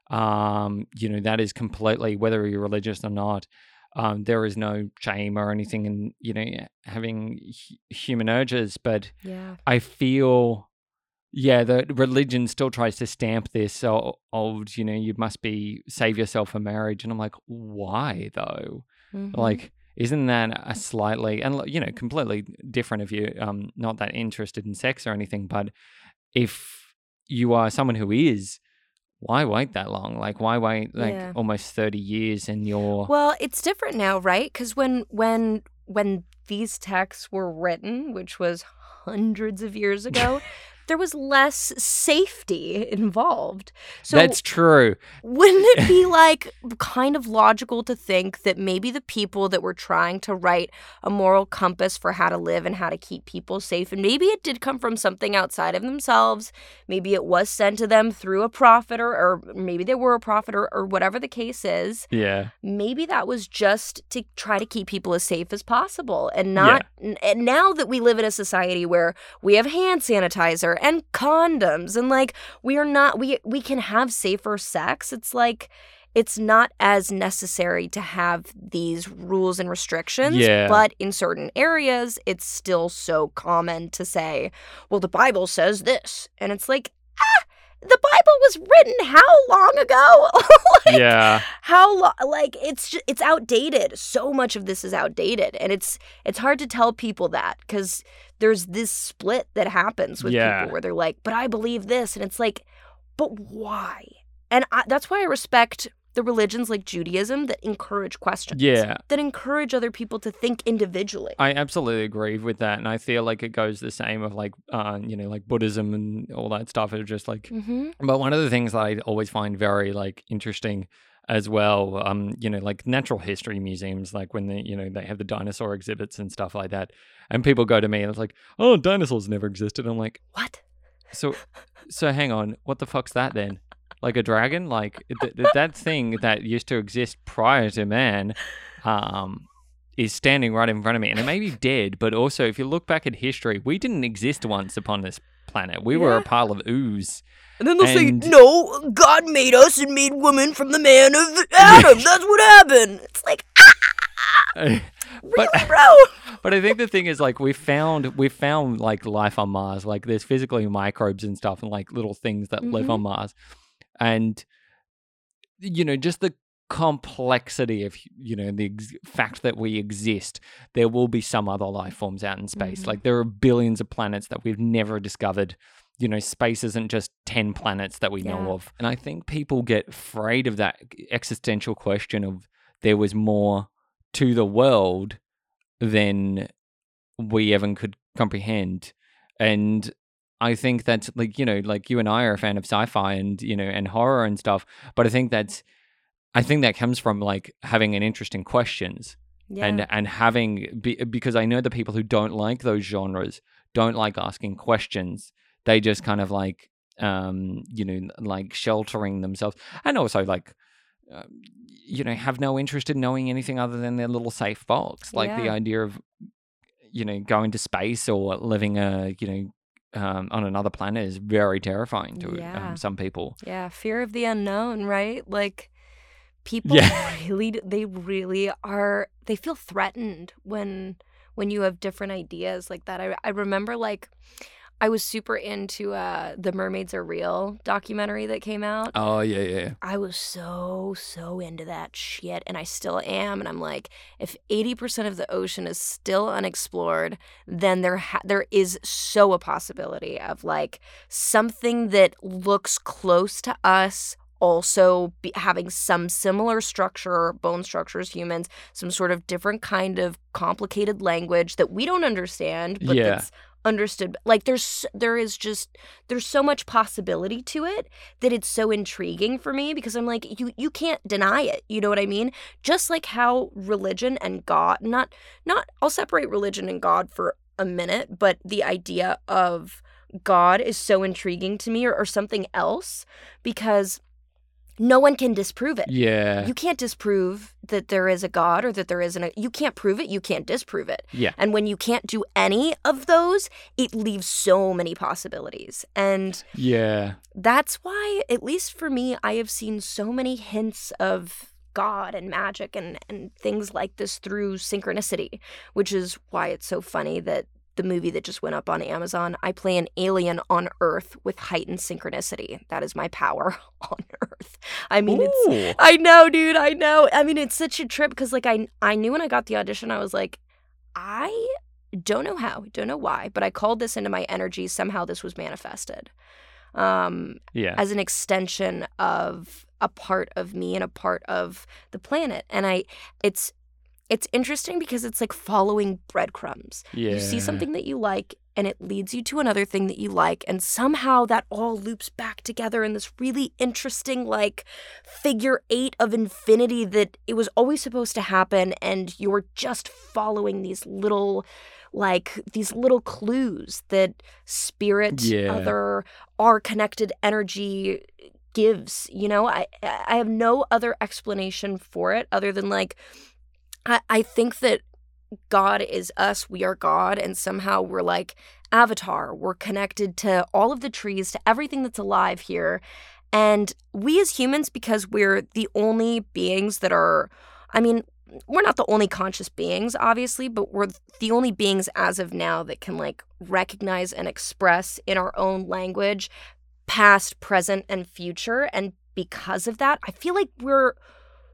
um, you know, that is completely, whether you're religious or not, um, there is no shame or anything in, you know, having hu- human urges. But Yeah. I feel, yeah, the religion still tries to stamp this o- of, you know, you must be, save yourself for marriage. And I'm like, why though? Mhm. Like, isn't that a slightly and you know completely different if you're um, not that interested in sex or anything? But if you are someone who is, why wait that long? Like, why wait like Yeah. almost thirty years and you're Well, it's different now, right? Cuz when when when these texts were written, which was hundreds of years ago, there was less safety involved. So that's true. Wouldn't it be like kind of logical to think that maybe the people that were trying to write a moral compass for how to live and how to keep people safe, and maybe it did come from something outside of themselves, maybe it was sent to them through a prophet, or, or maybe they were a prophet, or, or whatever the case is, Yeah, maybe that was just to try to keep people as safe as possible and not n- and now that we live in a society where we have hand sanitizer and condoms and like we are not we we can have safer sex it's like it's not as necessary to have these rules and restrictions Yeah. but in certain areas it's still so common to say well the bible says this and it's like the Bible was written how long ago? like, yeah. How long? Like it's just, it's outdated. So much of this is outdated, and it's it's hard to tell people that because there's this split that happens with Yeah. people where they're like, "But I believe this," and it's like, "But why?" And I, that's why I respect the religions like Judaism that encourage questions. Yeah. That encourage other people to think individually. I absolutely agree with that, and I feel like it goes the same of like, uh, you know, like Buddhism and all that stuff. Are just like, mm-hmm. but one of the things that I always find very like interesting as well, um, you know, like natural history museums, like when they, you know, they have the dinosaur exhibits and stuff like that, and people go to me and it's like, oh, dinosaurs never existed. I'm like, What? so, so hang on, what the fuck's that then? Like a dragon? Like th- th- that thing that used to exist prior to man, um, is standing right in front of me, and it may be dead, but also if you look back at history, we didn't exist once upon this planet. We were a pile of ooze. And then they'll And- say, "No, God made us and made woman from the man of Adam. That's what happened." It's like, but really, bro? but I think the thing is like we found we found like life on Mars. Like there's physically microbes and stuff and like little things that live Mhm. on Mars. And you know, just the complexity of you know the ex- fact that we exist there will be some other life forms out in space Mhm. like there are billions of planets that we've never discovered you know space isn't just 10 planets that we Yeah. know of and i think people get afraid of that existential question of there was more to the world than we even could comprehend. And I think that's like, you know, like you and I are a fan of sci-fi and, you know, and horror and stuff, but I think that's I think that comes from like having an interest in questions Yeah. and and having be, because I know the people who don't like those genres don't like asking questions. They just kind of like um you know like sheltering themselves and also like um, you know have no interest in knowing anything other than their little safe box like the idea of you know going to space or living a you know um, on another planet is very terrifying to Yeah. um, some people yeah, fear of the unknown, right? Like people Yeah. really they really are they feel threatened when when you have different ideas like that. I I remember like I was super into uh the Mermaids Are Real documentary that came out. oh yeah yeah I was so, so into that shit, and I still am. And I'm like, if 80% of the ocean is still unexplored, then there ha- there is so a possibility of like something that looks close to us also be having some similar structure bone structure as humans some sort of different kind of complicated language that we don't understand but Yeah. that's understood like there's there is just there's so much possibility to it that it's so intriguing for me because I'm like you you can't deny it. You know what I mean? Just like how religion and God not not I'll separate religion and God for a minute, but the idea of God is so intriguing to me or, or something else because no one can disprove it. yeah You can't disprove that there is a God or that there isn't a you can't prove it, you can't disprove it. yeah And when you can't do any of those, it leaves so many possibilities. And yeah that's why, at least for me, I have seen so many hints of God and magic and, and things like this through synchronicity, which is why it's so funny that the movie that just went up on Amazon, I play an alien on Earth with heightened synchronicity. That is my power on Earth. I mean, it's I know, dude. I know. I mean, it's such a trip because, like, I I knew when I got the audition, I was like, I don't know how, don't know why, but I called this into my energy. Somehow, this was manifested, um, yeah as an extension of a part of me and a part of the planet. And I, it's it's interesting because it's like following breadcrumbs. yeah You see something that you like, and it leads you to another thing that you like, and somehow that all loops back together in this really interesting, like, figure eight of infinity that it was always supposed to happen, and you're just following these little. Like these little clues that spirit, Yeah. other, our connected energy gives. You know, I I have no other explanation for it other than like I, I think that God is us, we are God, and somehow we're like Avatar. We're connected to all of the trees, to everything that's alive here. And we as humans, because we're the only beings that are, I mean, we're not the only conscious beings, obviously, but we're the only beings as of now that can like recognize and express in our own language past, present, and future. And because of that, I feel like we're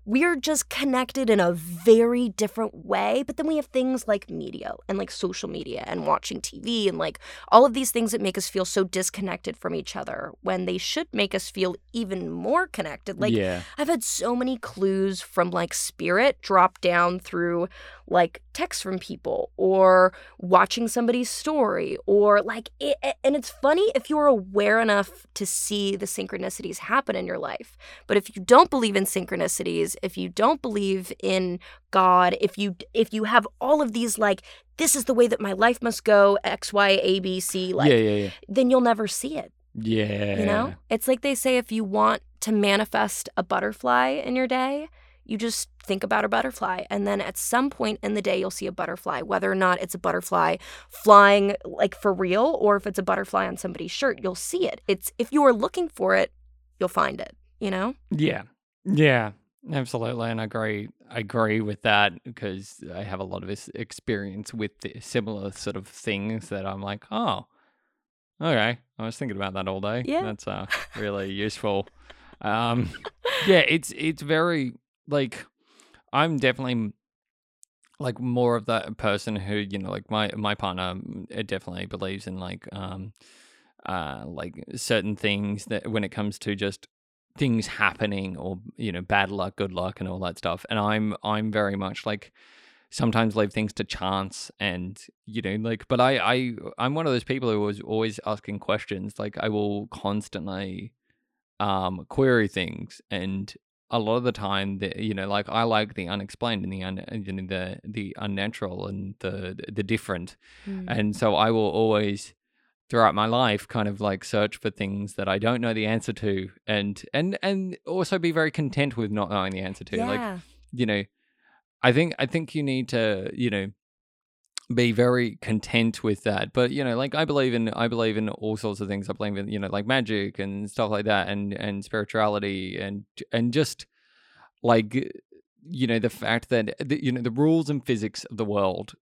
we're just connected in a very different way. But then we have things like media and like social media and watching TV and like all of these things that make us feel so disconnected from each other when they should make us feel even more connected. Like, yeah. I've had so many clues from like spirit drop down through like texts from people or watching somebody's story or like it, and it's funny if you're aware enough to see the synchronicities happen in your life but if you don't believe in synchronicities if you don't believe in god if you if you have all of these like this is the way that my life must go x y a b c like yeah, yeah, yeah. then you'll never see it Yeah. you know it's like they say if you want to manifest a butterfly in your day you just think about a butterfly and then at some point in the day you'll see a butterfly whether or not it's a butterfly flying like for real or if it's a butterfly on somebody's shirt you'll see it it's if you are looking for it you'll find it you know Yeah. Yeah. Absolutely. And I agree. I agree with that because I have a lot of experience with the similar sort of things that I'm like, oh, okay. I was thinking about that all day. Yeah. That's uh, really useful. Um, yeah, it's it's very like I'm definitely like more of that person who you know like my my partner mm, definitely believes in like um uh like certain things that when it comes to just things happening or you know bad luck good luck and all that stuff and i'm i'm very much like sometimes leave things to chance and you know like but i i i'm one of those people who was always asking questions like i will constantly um query things and a lot of the time the you know like i like the unexplained and the un, you know, the the unnatural and the the different. Mm. and so I will always throughout my life kind of like search for things that I don't know the answer to and and and also be very content with not knowing the answer to. Like you know I think I think you need to you know be very content with that but you know like I believe in I believe in all sorts of things I believe in you know like magic and stuff like that and and spirituality and and just like you know the fact that the, you know the rules and physics of the world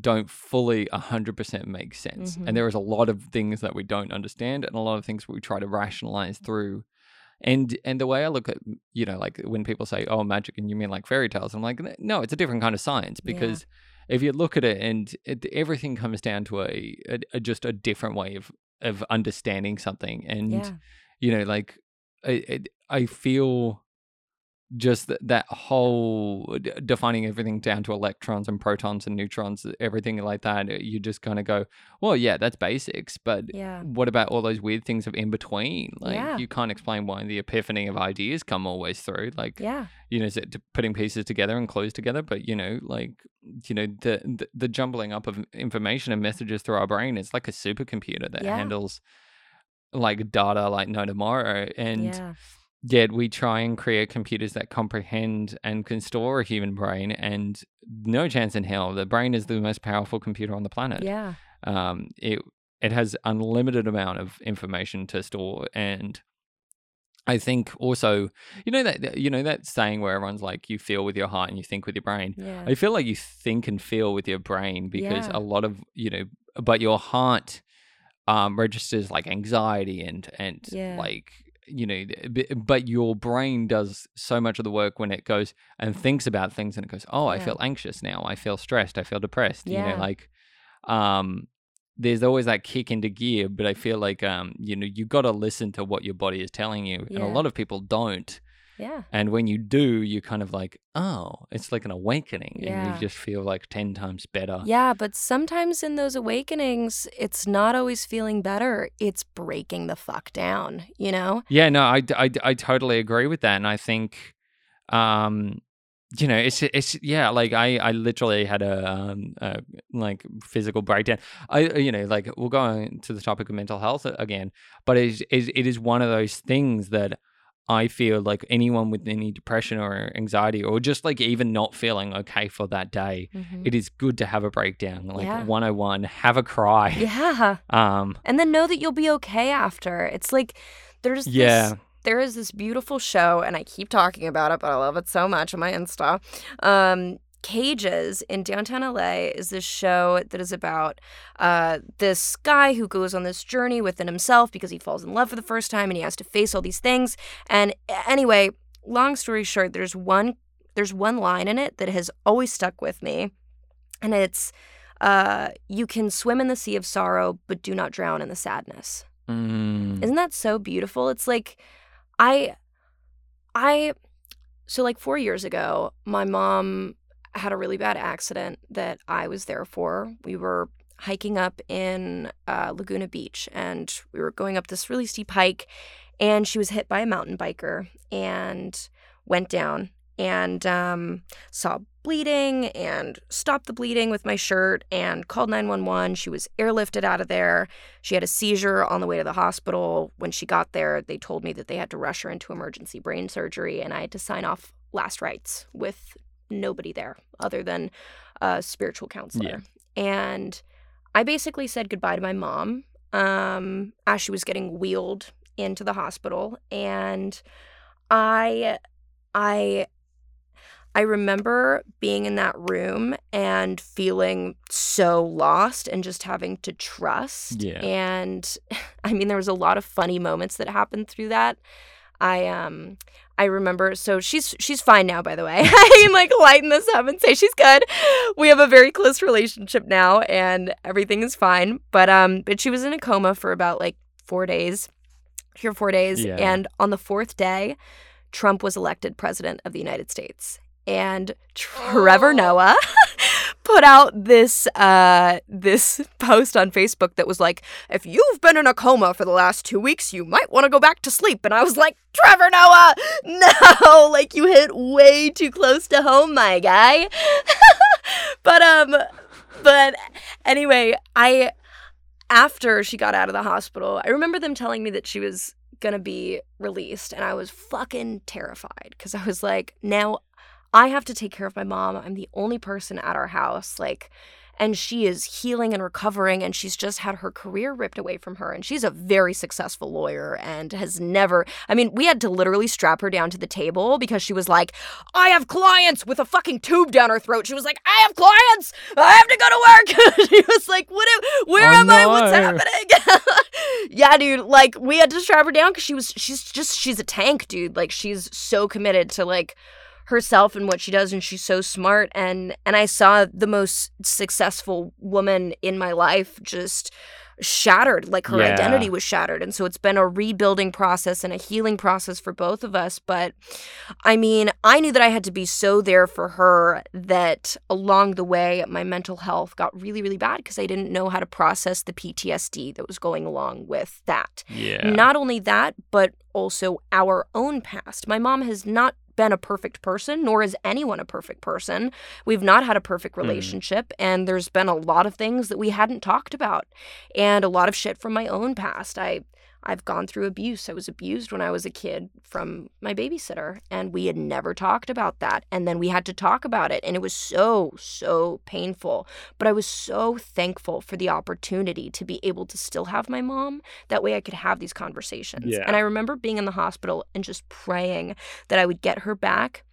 don't fully 100% make sense Mhm. and there is a lot of things that we don't understand and a lot of things we try to rationalize through and and the way i look at you know like when people say oh magic and you mean like fairy tales i'm like no it's a different kind of science Yeah. If you look at it and it, everything comes down to a, a, a just a different way of of understanding something. And yeah. you know like I, I feel just that, that whole d- defining everything down to electrons and protons and neutrons everything like that uh, you just kind of go well yeah that's basics but yeah what about all those weird things of in between like Yeah. you can't explain why the epiphany of ideas come always through like yeah you know, is it t- putting pieces together and clues together? But you know, like you know, the, the the jumbling up of information and messages through our brain is like a supercomputer that Yeah. handles like data like no tomorrow. And yeah yet we try and create computers that comprehend and can store a human brain. And no chance in hell, the brain is the most powerful computer on the planet yeah um, it it has unlimited amount of information to store and I think also you know that you know that saying where everyone's like you feel with your heart and you think with your brain. yeah I feel like you think and feel with your brain because Yeah. a lot of you know but your heart um registers like anxiety and and Yeah. like you know but your brain does so much of the work when it goes and thinks about things and it goes oh I Yeah. feel anxious now. I feel stressed. I feel depressed you know like um there's always that kick into gear but I feel like um you know you got to listen to what your body is telling you and a lot of people don't yeah and when you do, you kind of like, oh, it's like an awakening. And you just feel like 10 times better. Yeah, but sometimes in those awakenings, it's not always feeling better. It's breaking the fuck down, you know? Yeah, no, I, I, I totally agree with that. And I think, um, you know, it's, it's, yeah, like I, I literally had a, um, a like physical breakdown. I, you know, like we'll go on to the topic of mental health again, but it is, it is one of those things that I feel like anyone with any depression or anxiety or just like even not feeling okay for that day, Mhm. it is good to have a breakdown like Yeah. 101 have a cry Yeah. um And then know that you'll be okay after. It's like there's this, Yeah. there is this beautiful show, and I keep talking about it, but I love it so much on my Insta. Um, Cages in downtown LA is this show that is about uh, this guy who goes on this journey within himself because he falls in love for the first time and he has to face all these things. And anyway, long story short, there's one there's one line in it that has always stuck with me, and it's uh, "You can swim in the sea of sorrow, but do not drown in the sadness." Mm. Isn't that so beautiful? It's like I I so like 4 years ago, my mom had a really bad accident that I was there for. We were hiking up in uh, Laguna Beach and we were going up this really steep hike and she was hit by a mountain biker and went down and um, saw bleeding and stopped the bleeding with my shirt and called 911. She was airlifted out of there. She had a seizure on the way to the hospital. When she got there, they told me that they had to rush her into emergency brain surgery and I had to sign off last rites with nobody there other than a spiritual counselor. Yeah. And I basically said goodbye to my mom um, as she was getting wheeled into the hospital. And I, I, I remember being in that room and feeling so lost and just having to trust. Yeah. And I mean, there was a lot of funny moments that happened through that. I um I remember so she's she's fine now by the way. I can like lighten this up and say she's good. We have a very close relationship now and everything is fine. But um but she was in a coma for about like 4 days. Here 4 days Yeah. and on the 4th day Trump was elected president of the United States. And Trevor Oh. Noah put out this uh this post on Facebook that was like if you've been in a coma for the last two weeks, you might want to go back to sleep. And I was like, Trevor Noah, no, like you hit way too close to home, my guy. but um, but anyway, I after she got out of the hospital, I remember them telling me that she was gonna be released, and I was fucking terrified because I was like, now I have to take care of my mom. I'm the only person at our house, like and she is healing and recovering and she's just had her career ripped away from her and she's a very successful lawyer and has never I mean we had to literally strap her down to the table because she was like I have clients! with a fucking tube down her throat. She was like I have clients! I have to go to work! She was like what am- where Oh, am I? What's happening? Yeah dude like we had to strap her down cuz she was she's just she's a tank dude. Like she's so committed to like herself and what she does and she's so smart and and I saw the most successful woman in my life just shattered like her Yeah. identity was shattered and so it's been a rebuilding process and a healing process for both of us but I mean I knew that I had to be so there for her that along the way my mental health got really really bad because I didn't know how to process the PTSD that was going along with that Yeah. not only that, but also our own past. My mom has not been a perfect person, nor is anyone a perfect person. We've not had a perfect hmm. relationship, and there's been a lot of things that we hadn't talked about, and a lot of shit from my own past. I I've gone through abuse. I was abused when I was a kid from my babysitter, and we had never talked about that. And then we had to talk about it, and it was so, so painful. But I was so thankful for the opportunity to be able to still have my mom. That way I could have these conversations. Yeah. And I remember being in the hospital and just praying that I would get her back.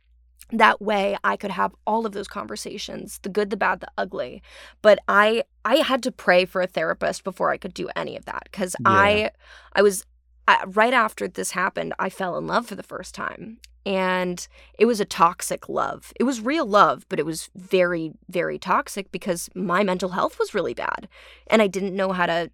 That way I could have all of those conversations, the good, the bad, the ugly. But I I had to pray for a therapist before I could do any of that cuz I I was I, right after this happened, I fell in love for the first time. And it was a toxic love. It was real love, but it was very, very toxic because my mental health was really bad. And I didn't know how to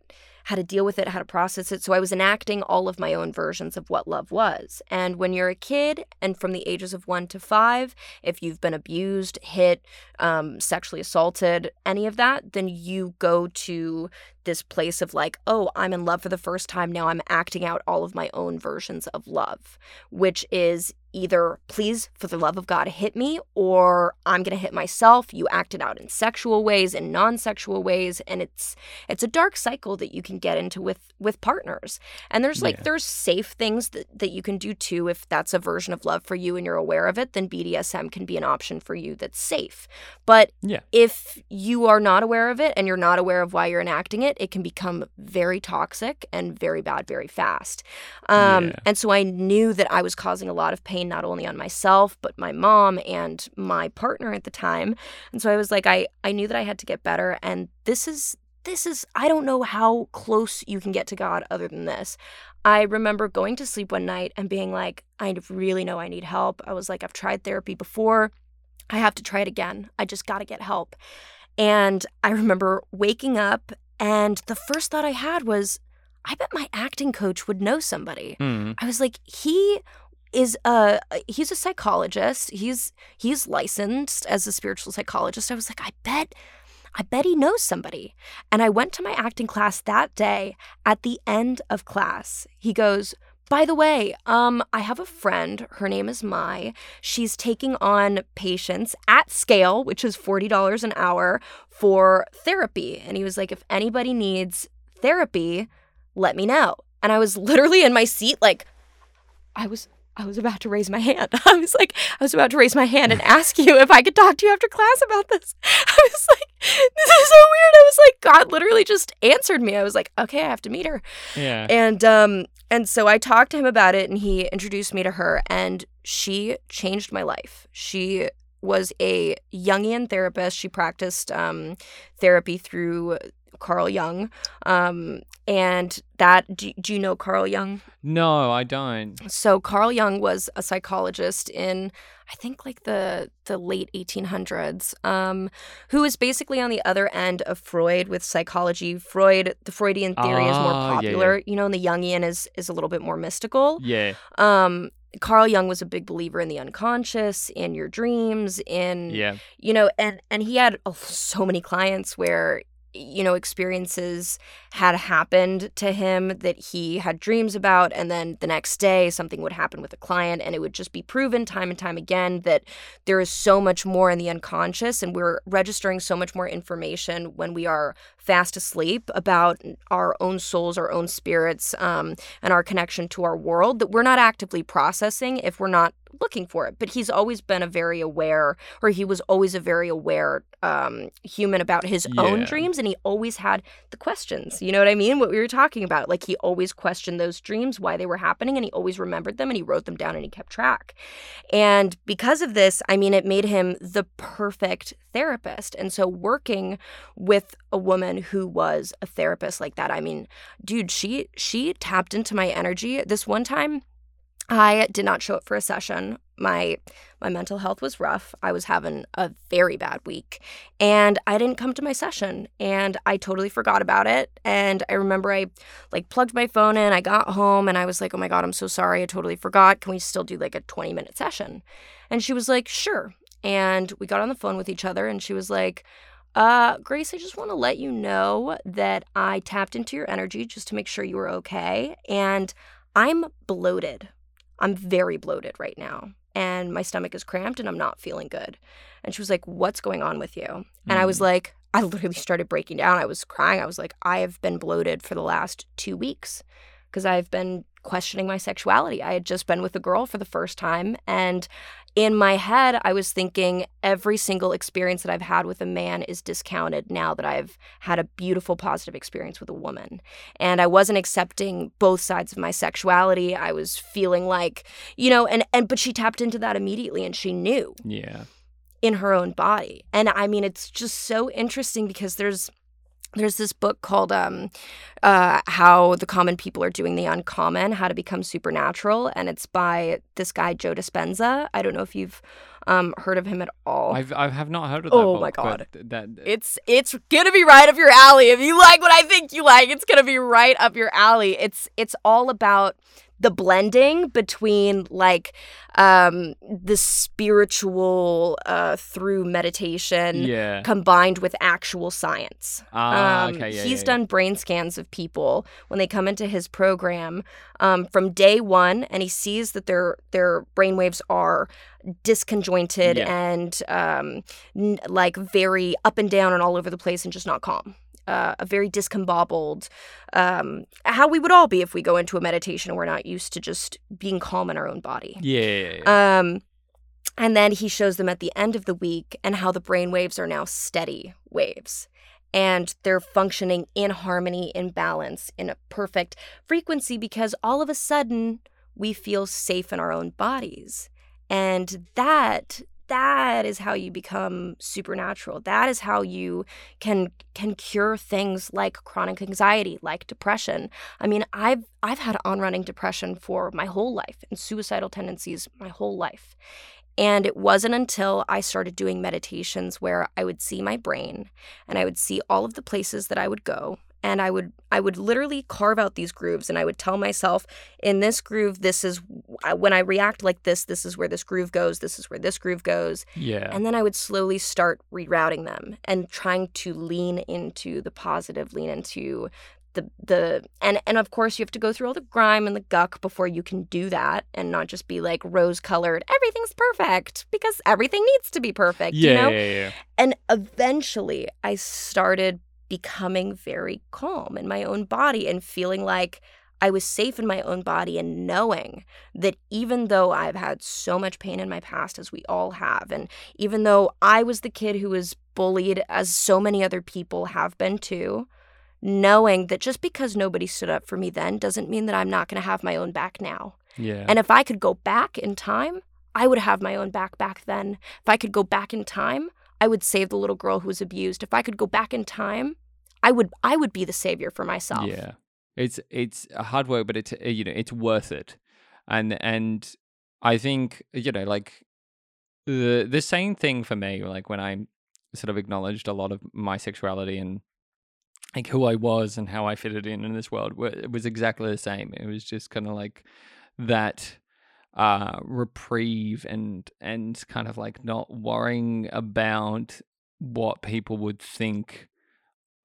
how to deal with it, how to process it. So I was enacting all of my own versions of what love was. And when you're a kid and from the ages of one to five, if you've been abused, hit, um, sexually assaulted, any of that, then you go to this place of like, oh, I'm in love for the first time. Now I'm acting out all of my own versions of love, which is either please for the love of god hit me or i'm going to hit myself you act it out in sexual ways and non-sexual ways and it's it's a dark cycle that you can get into with with partners and there's like Yeah. there's safe things that, that you can do too if that's a version of love for you and you're aware of it then bdsm can be an option for you that's safe but Yeah. if you are not aware of it and you're not aware of why you're enacting it it can become very toxic and very bad very fast um, Yeah. and so i knew that i was causing a lot of pain pain not only on myself, but my mom and my partner at the time. And so I was like, I, I knew that I had to get better. And this is, this is, I don't know how close you can get to God other than this. I remember going to sleep one night and being like, I really know I need help. I was like, I've tried therapy before. I have to try it again. I just got to get help. And I remember waking up, and the first thought I had was, I bet my acting coach would know somebody. Mm. I was like, he is a he's a psychologist. He's he's licensed as a spiritual psychologist. I was like, I bet I bet he knows somebody. And I went to my acting class that day. At the end of class, he goes, by the way, um, I have a friend. Her name is Mai. She's taking on patients at scale, which is $40 an hour for therapy. And he was like, if anybody needs therapy, let me know. And I was literally in my seat, like, I was I was about to raise my hand. I was like, I was about to raise my hand and ask you if I could talk to you after class about this. I was like, this is so weird. I was like, God literally just answered me. I was like, okay, I have to meet her. Yeah. And um and so I talked to him about it and he introduced me to her and she changed my life. She was a Jungian therapist. She practiced um, therapy through Carl Jung. Um, and that, do, do you know Carl Jung? No, I don't. So Carl Jung was a psychologist in I think like the the late 1800s um who was basically on the other end of Freud with psychology. Freud the Freudian theory is more Ah, yeah, yeah. popular, you know, and the Jungian is is a little bit more mystical. Yeah. Um Carl Jung was a big believer in the unconscious, in your dreams, in Yeah. you know and and he had oh, so many clients where you know experiences had happened to him that he had dreams about and then the next day something would happen with a client and it would just be proven time and time again that there is so much more in the unconscious and we're registering so much more information when we are fast asleep about our own souls our own spirits um, and our connection to our world that we're not actively processing if we're not looking for it. But he's always been a very aware or he was always a very aware um, human about his own dreams and he always had the questions. You know what i mean? What we were talking about. Like he always questioned those dreams why they were happening and he always remembered them and he wrote them down and he kept track. And because of this i mean it made him the perfect therapist. And so working with a woman who was a therapist like that i mean dude she she tapped into my energy this one time I did not show up for a session. My my mental health was rough. I was having a very bad week and I didn't come to my session and I totally forgot about it and I remember I like plugged my phone in. I got home and I was like, "Oh my god, I'm so sorry. I totally forgot. Can we still do like a 20-minute session?" And she was like, "Sure." And we got on the phone with each other and she was like, uh, Grace, I just want to let you know that I tapped into your energy just to make sure you were okay. And I'm bloated. I'm very bloated right now. And my stomach is cramped and I'm not feeling good. And she was like, What's going on with you? And I was Mm. like, I literally started breaking down. I was crying. I was like, I have been bloated for the last two weeks because I've been questioning my sexuality. I had just been with a girl for the first time. And in my head, I was thinking every single experience that I've had with a man is discounted now that I've had a beautiful, positive experience with a woman. And I wasn't accepting both sides of my sexuality. I was feeling like, you know, and, and, but she tapped into that immediately and she knew Yeah. in her own body. And I mean, it's just so interesting because there's, there's this book called um, uh, how the common people are doing the uncommon how to become supernatural and it's by this guy joe dispenza i don't know if you've um, heard of him at all I've I have not heard of that. Book. Oh book, my God. That it's it's gonna be right up your alley if you like what i think you like it's gonna be right up your alley it's it's all about the blending between like um the spiritual uh through meditation yeah. combined with actual science Ah, um, okay. Yeah. he's yeah, done brain scans of people when they come into his program um, from day one, and he sees that their their brainwaves are disconjointed and um, n- like very up and down and all over the place, and just not calm. Uh, a very discombobbled, um, how we would all be if we go into a meditation and we're not used to just being calm in our own body. Yeah. Yeah. yeah. Um, and then he shows them at the end of the week and how the brain waves are now steady waves. And they're functioning in harmony, in balance, in a perfect frequency because all of a sudden we feel safe in our own bodies. And that that is how you become supernatural. That is how you can can cure things like chronic anxiety, like depression. I mean, I've I've had on-running depression for my whole life and suicidal tendencies my whole life. And it wasn't until I started doing meditations where I would see my brain and I would see all of the places that I would go and I would I would literally carve out these grooves and I would tell myself in this groove this is when I react like this this is where this groove goes this is where this groove goes. Yeah. And then I would slowly start rerouting them and trying to lean into the positive lean into the the and and of course you have to go through all the grime and the guck before you can do that and not just be like rose colored everything's perfect because everything needs to be perfect yeah, you know yeah yeah. And eventually I started becoming very calm in my own body and feeling like I was safe in my own body and knowing that even though I've had so much pain in my past, as we all have, and even though I was the kid who was bullied, as so many other people have been too, knowing that just because nobody stood up for me then doesn't mean that I'm not going to have my own back now. yeah And if I could go back in time, I would have my own back back then. If I could go back in time, I would save the little girl who was abused. If I could go back in time, I would I would be the savior for myself. Yeah, it's it's a hard work, but it's you know it's worth it, and and I think you know like the the same thing for me. Like when I sort of acknowledged a lot of my sexuality and like who I was and how I fitted in in this world, it was exactly the same. It was just kind of like that uh reprieve and and kind of like not worrying about what people would think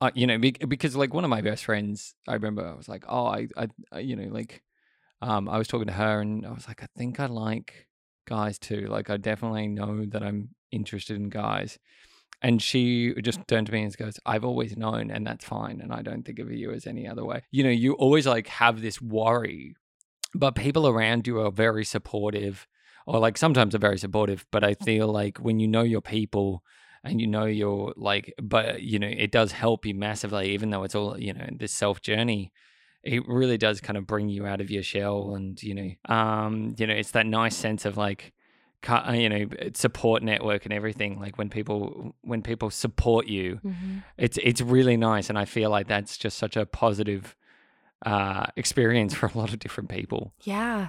uh, you know, because like one of my best friends, I remember I was like, oh, I, I, you know, like, um, I was talking to her and I was like, I think I like guys too. Like, I definitely know that I'm interested in guys. And she just turned to me and goes, I've always known, and that's fine. And I don't think of you as any other way. You know, you always like have this worry, but people around you are very supportive, or like sometimes are very supportive. But I feel like when you know your people, and you know you're like but you know it does help you massively even though it's all you know this self journey it really does kind of bring you out of your shell and you know um you know it's that nice sense of like uh, you know support network and everything like when people when people support you Mhm. it's it's really nice and i feel like that's just such a positive uh experience for a lot of different people Yeah.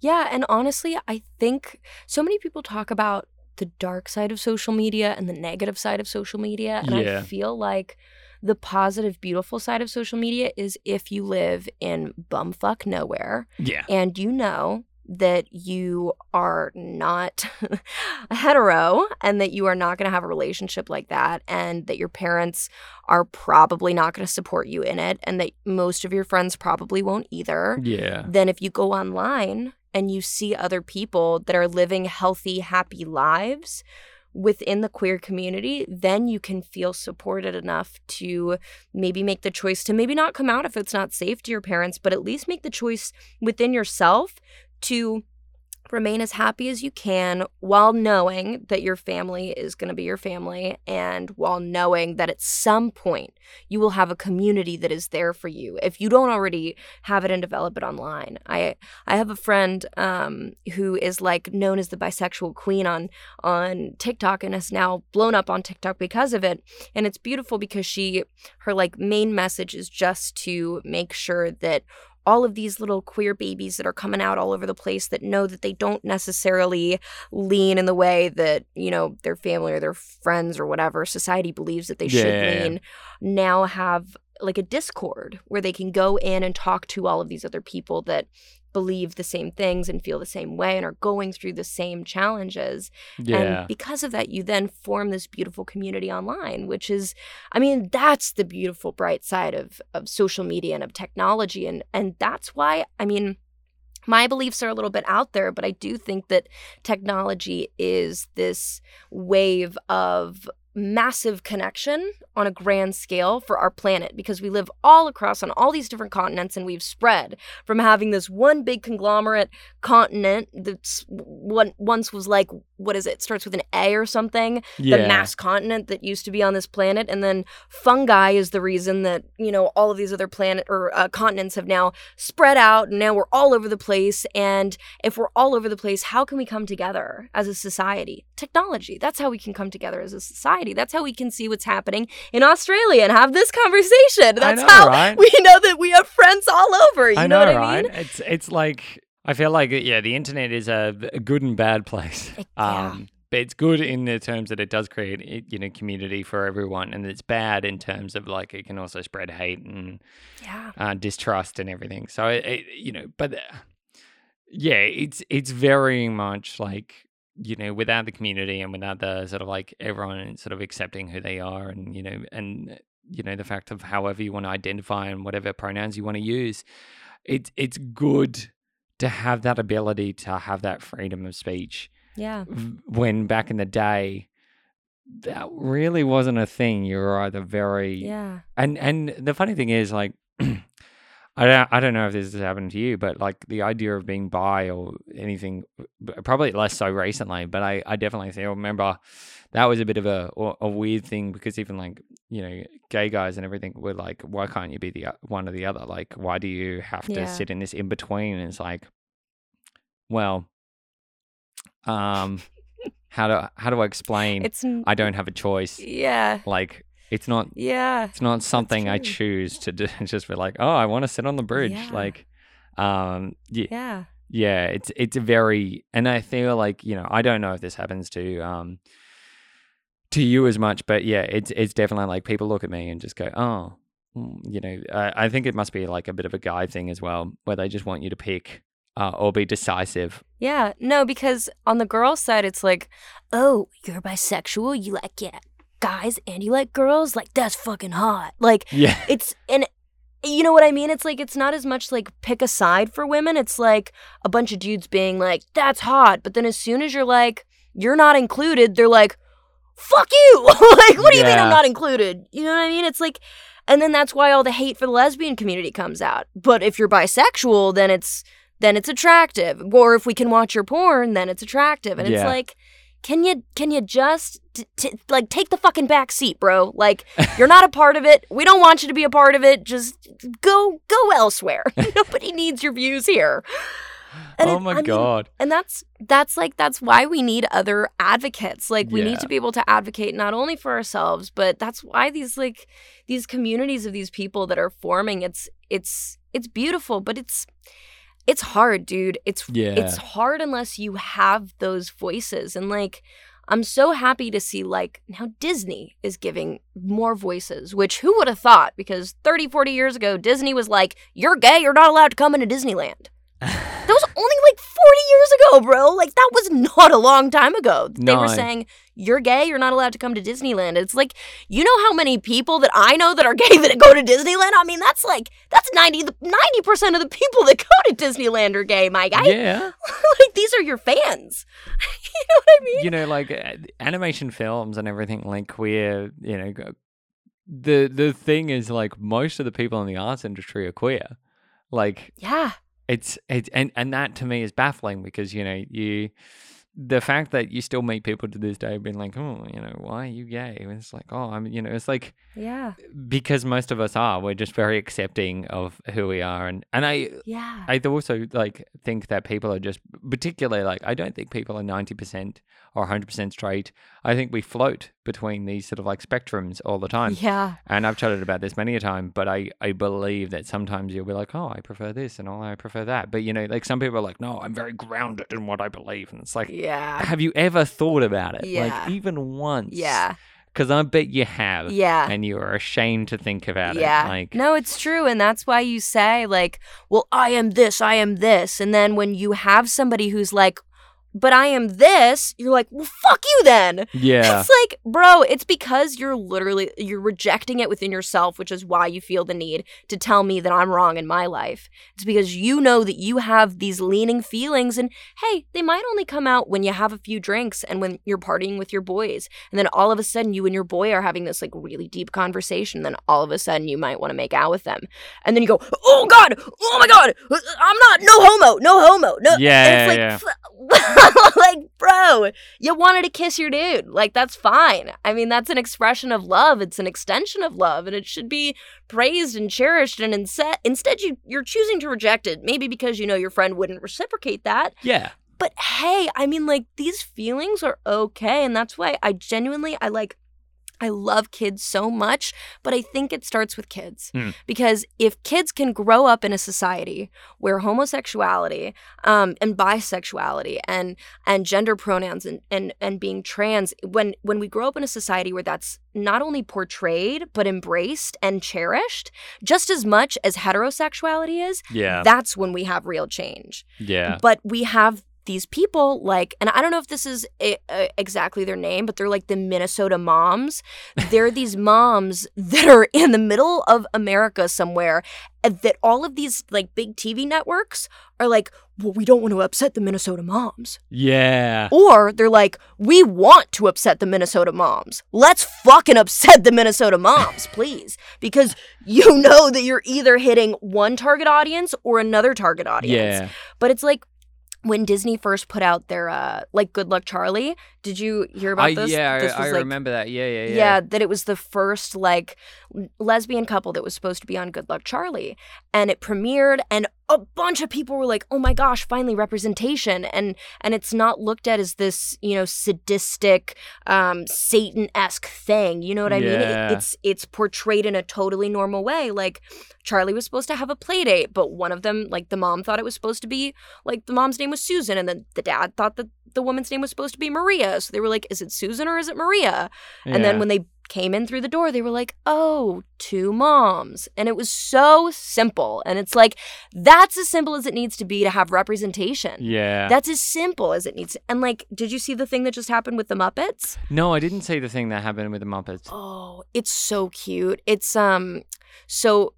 Yeah. And honestly, I think so many people talk about the dark side of social media and the negative side of social media. And Yeah. I feel like the positive, beautiful side of social media is if you live in bumfuck nowhere yeah and you know that you are not hetero and that you are not going to have a relationship like that and that your parents are probably not going to support you in it and that most of your friends probably won't either yeah. then if you go online and you see other people that are living healthy, happy lives within the queer community, then you can feel supported enough to maybe make the choice to maybe not come out if it's not safe to your parents, but at least make the choice within yourself to remain as happy as you can while knowing that your family is going to be your family and while knowing that at some point you will have a community that is there for you. If you don't already have it and develop it online. I i have a friend um who is like known as the bisexual queen on on tiktok and has now blown up on tiktok because of it. And it's beautiful because she her like main message is just to make sure that all of these little queer babies that are coming out all over the place that know that they don't necessarily lean in the way that you know their family or their friends or whatever society believes that they should lean now have like a discord where they can go in and talk to all of these other people that believe the same things and feel the same way and are going through the same challenges yeah and because of that, you then form this beautiful community online, which is, I mean, that's the beautiful bright side of of social media and of technology. And and that's why, I mean, my beliefs are a little bit out there, but I do think that technology is this wave of massive connection on a grand scale for our planet because we live all across on all these different continents and we've spread from having this one big conglomerate continent that's one once was like what is it? it starts with an A or something yeah. the mass continent that used to be on this planet and then fungi is the reason that you know all of these other planet or uh, continents have now spread out and now we're all over the place and if we're all over the place how can we come together as a society technology that's how we can come together as a society that's how we can see what's happening in australia and have this conversation that's know, how right? we know that we have friends all over you I know, know, what i mean It's it's like I feel like yeah, the internet is a, a good and bad place. It- yeah. Um, but it's good in the terms that it does create you know community for everyone, and it's bad in terms of like it can also spread hate and yeah uh, distrust and everything. So it, it, you know, but yeah, it's it's very much like you know without the community and without the sort of like everyone sort of accepting who they are and you know and you know the fact of however you want to identify and whatever pronouns you want to use, it's it's good to have that ability to have that freedom of speech yeah. when back in the day that really wasn't a thing. You were either very yeah. and and the funny thing is like I don't I don't know if this has happened to you, but like the idea of being bi or anything, probably less so recently. But I I definitely still remember that was a bit of a a weird thing because even like you know gay guys and everything were like, why can't you be the one or the other? Like, why do you have to Yeah. sit in this in between? And it's like, well, um, how do how do I explain? it's I don't have a choice. yeah Like, it's not yeah it's not something I choose to do. Just be like, oh, I want to sit on the bridge. Yeah. Like, um, yeah, yeah yeah. It's it's a very, and I feel like you know, I don't know if this happens to um to you as much, but yeah, it's it's definitely like people look at me and just go, oh, mm, you know, I, I think it must be like a bit of a guy thing as well, where they just want you to pick uh, or be decisive. Yeah, no, because on the girl side, it's like, oh, you're bisexual, you like yeah, guys, and you like girls, like that's fucking hot. Like Yeah, it's and you know what I mean? It's like it's not as much like pick a side for women. It's like a bunch of dudes being like, that's hot, but then as soon as you're like, you're not included, they're like, fuck you. like, what do you mean I'm not included? You know what I mean? It's like. And then that's why all the hate for the lesbian community comes out. But if you're bisexual, then it's then it's attractive. Or if we can watch your porn, then it's attractive. And it's like, can you can you just t- t- like take the fucking back seat, bro? Like you're not a part of it. We don't want you to be a part of it. Just go go elsewhere. Nobody needs your views here. And oh it- my I mean, god. and that's that's like that's why we need other advocates like we Yeah. need to be able to advocate not only for ourselves but that's why these like these communities of these people that are forming it's it's it's beautiful but it's it's hard dude it's Yeah. it's hard unless you have those voices and like I'm so happy to see like now Disney is giving more voices, which who would have thought? Because 30, 40 years ago, Disney was like, you're gay, you're not allowed to come into Disneyland. That was only like 40 years ago, bro. Like, that was not a long time ago. They were saying, you're gay, you're not allowed to come to Disneyland. It's like, you know how many people that I know that are gay that go to Disneyland? I mean, that's like, that's 90, 90% of the people that go to Disneyland are gay, my guy. yeah. like, these are your fans. you know what I mean? you know, like uh, animation films and everything, like queer, you know, go- the the thing is like most of the people in the arts industry are queer. Like Yeah. it's it's and and that to me is baffling because you know you the fact that you still meet people to this day being like, oh, you know, why are you gay? And it's like, oh, I'm, you know, it's like Yeah. because most of us are, we're just very accepting of who we are, and and I Yeah. I also like think that people are just particularly like I don't think people are ninety percent or hundred percent straight. I think we float between these sort of like spectrums all the time. Yeah. And I've chatted about this many a time, but I, I believe that sometimes you'll be like, oh, I prefer this and oh, I prefer that. But you know, like some people are like, no, I'm very grounded in what I believe, and it's like, Yeah. Have you ever thought about it? Yeah. Like even once? Yeah. Because I bet you have. Yeah. And you are ashamed to think about Yeah. it. Like no, it's true. And that's why you say, like, well, I am this, I am this. And then when you have somebody who's like, but I am this, you're like, well, fuck you then. Yeah. It's like, bro, it's because you're literally you're rejecting it within yourself, which is why you feel the need to tell me that I'm wrong in my life. It's because you know that you have these leaning feelings and hey, they might only come out when you have a few drinks and when you're partying with your boys. And then all of a sudden you and your boy are having this like really deep conversation, then all of a sudden you might want to make out with them. And then you go, "Oh god. Oh my god. I'm not no homo. No homo. No." Yeah, And yeah, it's like like, bro, you wanted to kiss your dude. Like, that's fine. I mean, that's an expression of love. It's an extension of love, and it should be praised and cherished. And instead, instead, you you're choosing to reject it. Maybe because you know your friend wouldn't reciprocate that. Yeah. But hey, I mean, like these feelings are okay, and that's why I genuinely I like. I love kids so much, but I think it starts with kids. Hmm. Because if kids can grow up in a society where homosexuality um, and bisexuality and and gender pronouns and, and and being trans, when when we grow up in a society where that's not only portrayed but embraced and cherished just as much as heterosexuality is, Yeah. that's when we have real change. yeah. But we have these people like, and I don't know if this is i uh, exactly their name, but they're like the Minnesota moms. They're these moms that are in the middle of America somewhere, and that all of these like big TV networks are like, well, we don't want to upset the Minnesota moms. Yeah. Or they're like, we want to upset the Minnesota moms. Let's fucking upset the Minnesota moms, please. Because you know that you're either hitting one target audience or another target audience. Yeah. But it's like when Disney first put out their uh like Good Luck Charlie, did you hear about I, this? yeah, this I, I like, remember that. Yeah, yeah, yeah. yeah, that it was the first like lesbian couple that was supposed to be on Good Luck Charlie. And it premiered and a bunch of people were like, "Oh my gosh, finally representation." And and it's not looked at as this, you know, sadistic um Satan-esque thing. You know what I mean? Yeah. It, it's it's portrayed in a totally normal way. Like Charlie was supposed to have a play date, but one of them, like the mom thought it was supposed to be like the mom's name was Susan and then the dad thought that the woman's name was supposed to be Maria. So they were like, "Is it Susan or is it Maria?" And then when they came in through the door, they were like, oh, two moms. And it was so simple. And it's like, that's as simple as it needs to be to have representation. Yeah. That's as simple as it needs to. And like, did you see the thing that just happened with the Muppets? no, I didn't see the thing that happened with the Muppets. Oh, it's so cute. It's um so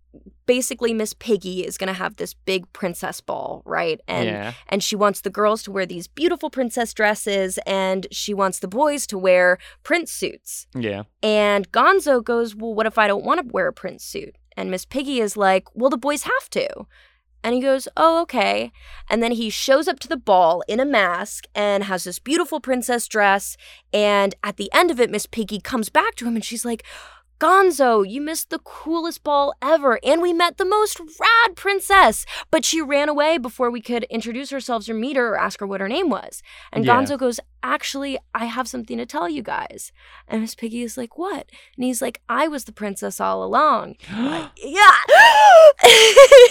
basically Miss Piggy is going to have this big princess ball, right? And yeah. and she wants the girls to wear these beautiful princess dresses and she wants the boys to wear prince suits. Yeah. And Gonzo goes, Well, what if I don't want to wear a prince suit? And Miss Piggy is like, Well, the boys have to. And he goes, Oh, okay. And then he shows up to the ball in a mask and has this beautiful princess dress. And at the end of it, Miss Piggy comes back to him and she's like, Gonzo, you missed the coolest ball ever, and we met the most rad princess. But she ran away before we could introduce ourselves or meet her or ask her what her name was. And Yeah. Gonzo goes, Actually, I have something to tell you guys. And Miss Piggy is like, What? And he's like, I was the princess all along. Yeah. and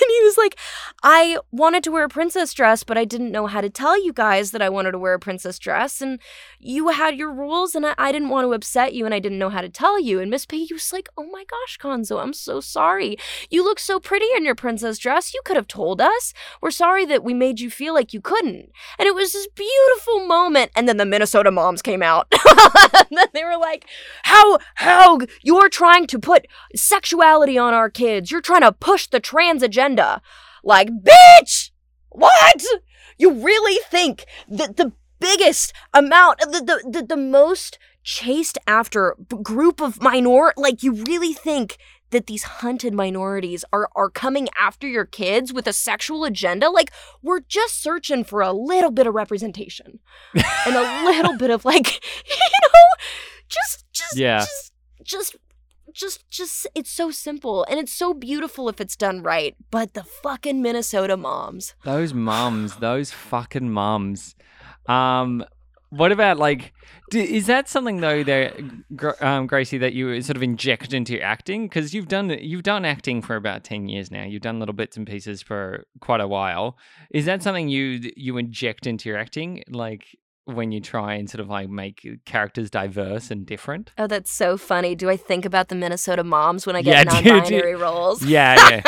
he was like, I wanted to wear a princess dress, but I didn't know how to tell you guys that I wanted to wear a princess dress. And you had your rules, and I, I didn't want to upset you, and I didn't know how to tell you. And Miss Piggy was like, Oh my gosh, Gonzo, I'm so sorry. You look so pretty in your princess dress. You could have told us. We're sorry that we made you feel like you couldn't. And it was this beautiful moment. And then the Minnesota moms came out. and then they were like, How, how, you're trying to put sexuality on our kids. You're trying to push the trans agenda. Like, bitch! What? You really think that the biggest amount, the, the, the, the most chased after group of minor, like, you really think that these hunted minorities are, are coming after your kids with a sexual agenda? Like, we're just searching for a little bit of representation and a little bit of, like, you know, just, just, Yeah. just, just just just it's so simple and it's so beautiful if it's done right but the fucking minnesota moms Those moms those fucking moms Um, what about like, d is that something though that um, Gracie that you sort of inject into your acting? Because you've done you've done acting for about ten years now. You've done little bits and pieces for quite a while. Is that something you you inject into your acting, like when you try and sort of like make characters diverse and different? oh that's so funny do i think about the minnesota moms when i get do do you- non-binary roles Yeah, yeah.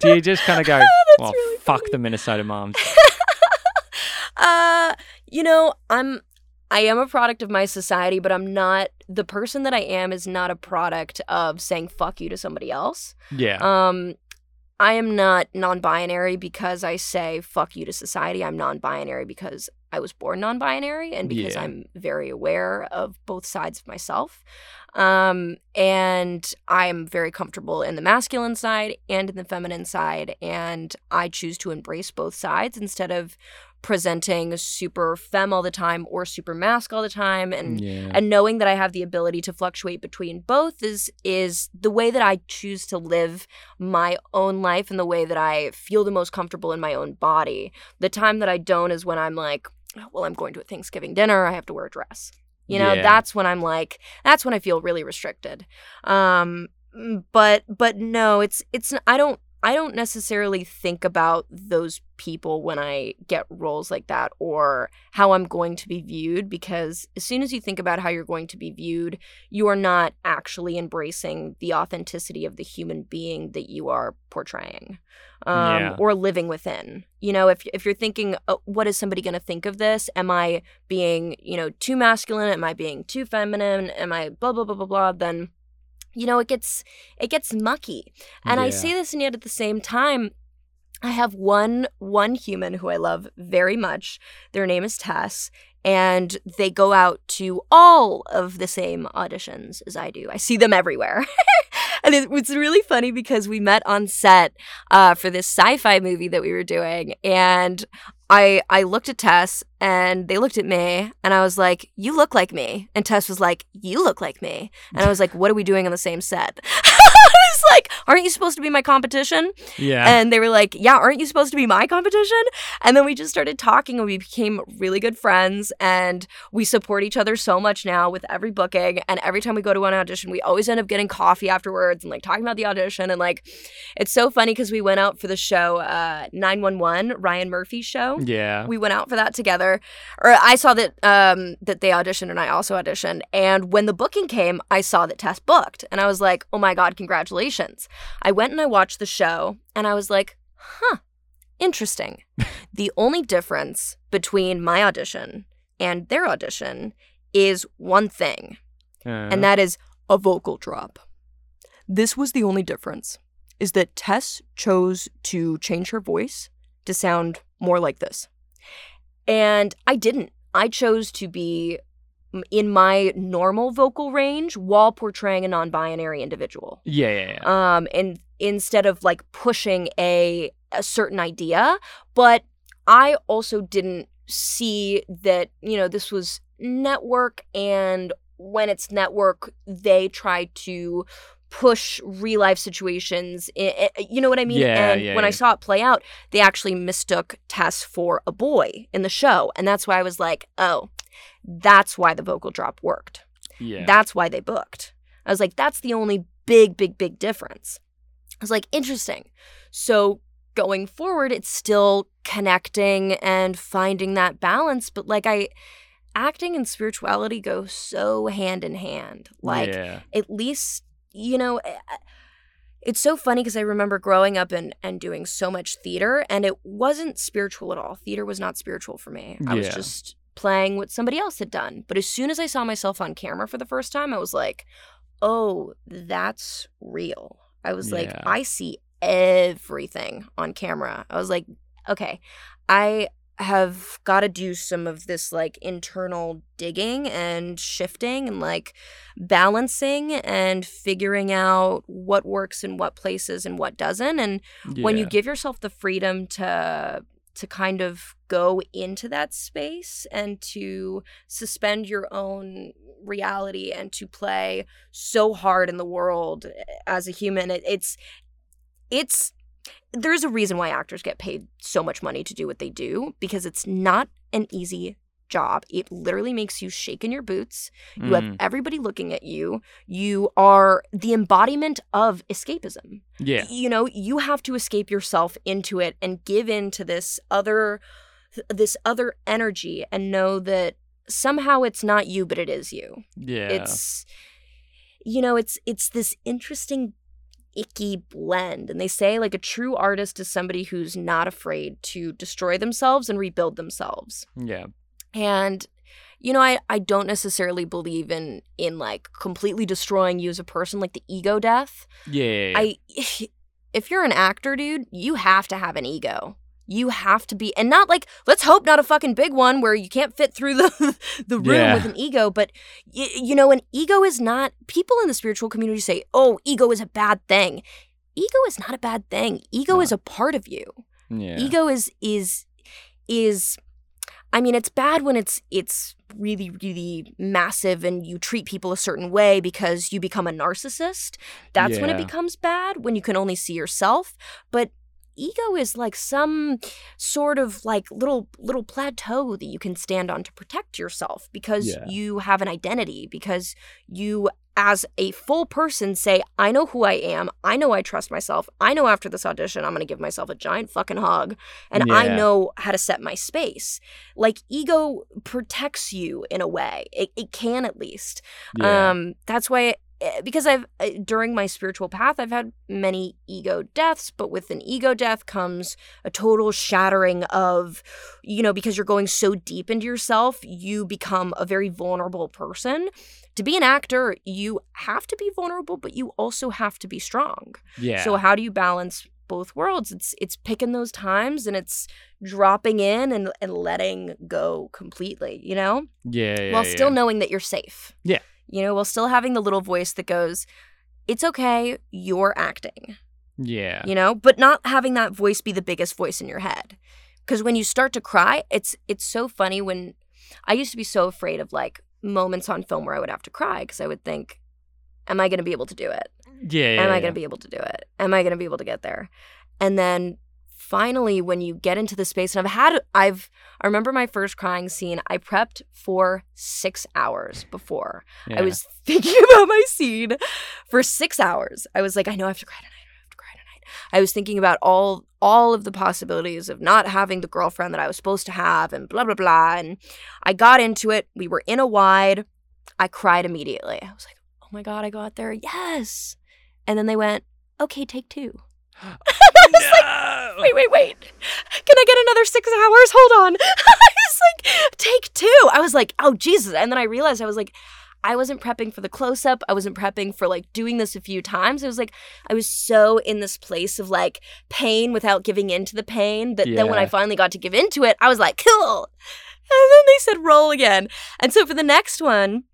Do you just kind of go, well, really fuck funny. the Minnesota moms? uh You know, I'm I am a product of my society, but I'm not the person that I am is not a product of saying fuck you to somebody else. Yeah. Um I am not non-binary because I say fuck you to society. I'm non-binary because I was born non-binary and because Yeah. I'm very aware of both sides of myself. Um and I'm very comfortable in the masculine side and in the feminine side and I choose to embrace both sides instead of presenting super femme all the time or super masc all the time and yeah. and knowing that I have the ability to fluctuate between both is is the way that I choose to live my own life and the way that I feel the most comfortable in my own body. The time that I don't is when I'm like, "Oh, well, I'm going to a Thanksgiving dinner, I have to wear a dress. You know, Yeah. that's when I'm like, that's when I feel really restricted. Um, but but no, it's it's I don't I don't necessarily think about those people when I get roles like that or how I'm going to be viewed because as soon as you think about how you're going to be viewed, you are not actually embracing the authenticity of the human being that you are portraying um, Yeah. or living within. You know, if, if you're thinking, oh, what is somebody going to think of this? Am I being, you know, too masculine? Am I being too feminine? Am I blah, blah, blah, blah, blah? Then you know it gets it gets mucky. And i Yeah. say this and yet at the same time i have one one human who i love very much. Their name is tess and they go out to all of the same auditions as i do. I see them everywhere. And it, it's really funny because we met on set uh, for this sci-fi movie that we were doing and I, I looked at Tess and they looked at me and I was like, You look like me. And Tess was like, You look like me. And I was like, What are we doing on the same set? Was like, Aren't you supposed to be my competition? yeah. And they were like, Yeah, aren't you supposed to be my competition? And then we just started talking and we became really good friends and we support each other so much now with every booking. And every time we go to an audition, we always end up getting coffee afterwards and like talking about the audition. And like, it's so funny because we went out for the show, uh, 911, Ryan Murphy's show yeah. we went out for that together or i saw that um that they auditioned and i also auditioned and when the booking came i saw that tess booked and i was like oh my god congratulations i went and i watched the show and i was like huh interesting the only difference between my audition and their audition is one thing Uh, and that is a vocal drop. This was the only difference is that Tess chose to change her voice to sound more like this. And I didn't. I chose to be in my normal vocal range while portraying a non-binary individual. yeah, yeah, yeah. Um and instead of like pushing a a certain idea, but I also didn't see that, you know, this was network and when it's network, they try to push real life situations. You know what I mean? Yeah, and yeah, when I saw it play out, they actually mistook Tess for a boy in the show. And that's why I was like, oh, that's why the vocal drop worked. yeah. That's why they booked. I was like, that's the only big, big, big difference. I was like, interesting. So going forward, it's still connecting and finding that balance. But like, I, acting and spirituality go so hand in hand. Like, yeah. at least, you know, eh, it's so funny because I remember growing up and, and doing so much theater, and it wasn't spiritual at all. Theater was not spiritual for me. I was just playing what somebody else had done. But as soon as I saw myself on camera for the first time, I was like, oh, that's real. I was like, I see everything on camera. I was like, okay, I have got to do some of this like internal digging and shifting and like balancing and figuring out what works in what places and what doesn't and when you give yourself the freedom to to kind of go into that space and to suspend your own reality and to play so hard in the world eh, as a human. It, it's it's there's a reason why actors get paid so much money to do what they do because it's not an easy job. It literally makes you shake in your boots. You have Mm, everybody looking at you. You are the embodiment of escapism. Yeah. you know you have to escape yourself into it and give in to this other this other energy and know that somehow it's not you but it is you. Yeah. it's you know it's it's this interesting icky blend. And they say like a true artist is somebody who's not afraid to destroy themselves and rebuild themselves. Yeah. And you know, I, I don't necessarily believe in in like completely destroying you as a person, like the ego death. Yeah. I if you're an actor, dude, you have to have an ego. You have to be and not like let's hope not a fucking big one where you can't fit through the the room Yeah. with an ego, but y- you know, an ego is not people in the spiritual community say, "Oh, ego is a bad thing." Ego is not a bad thing. Ego No. is a part of you yeah. ego is is is i mean it's bad when it's it's really really massive and you treat people a certain way because you become a narcissist. That's when it becomes bad when you can only see yourself. But ego is like some sort of like little little plateau that you can stand on to protect yourself because Yeah. you have an identity because you as a full person say i know who i am. I know i trust myself. I know after this audition i'm going to give myself a giant fucking hug and i know how to set my space. Like ego protects you in a way. It, it can at least. Yeah. um that's why because i've eh, during my spiritual path i've had many ego deaths but with an ego death comes a total shattering of you know because you're going so deep into yourself you become a very vulnerable person to be an actor you have to be vulnerable but you also have to be strong yeah. so how do you balance both worlds? It's it's picking those times and it's dropping in and, and letting go completely, you know? yeah. Yeah. while still yeah. knowing that you're safe. Yeah. You know, while still having the little voice that goes, It's okay, you're acting. Yeah. You know? But not having that voice be the biggest voice in your head. Cause when you start to cry, it's it's so funny when I used to be so afraid of like moments on film where I would have to cry because I would think, Am I gonna be able to do it? Yeah. yeah, Am I yeah. going to be able to do it? Am I going to be able to get there? And then finally when you get into the space and I've had I've I remember my first crying scene. I prepped for 6 hours before. Yeah. I was thinking about my scene for 6 hours. I was like I know I have to cry tonight. I have to cry tonight. I was thinking about all all of the possibilities of not having the girlfriend that I was supposed to have and blah blah blah and I got into it. We were in a wide. I cried immediately. I was like, "Oh my god, I got there. Yes." And then they went, "Okay, take 2." no! like, wait, wait, wait. Can I get another six hours? Hold on. He's like, take two. I was like, oh, Jesus. And then I realized I was like, I wasn't prepping for the close up. I wasn't prepping for like doing this a few times. It was like I was so in this place of like pain without giving in to the pain that yeah. then when I finally got to give into it, I was like, cool. And then they said roll again. And so for the next one,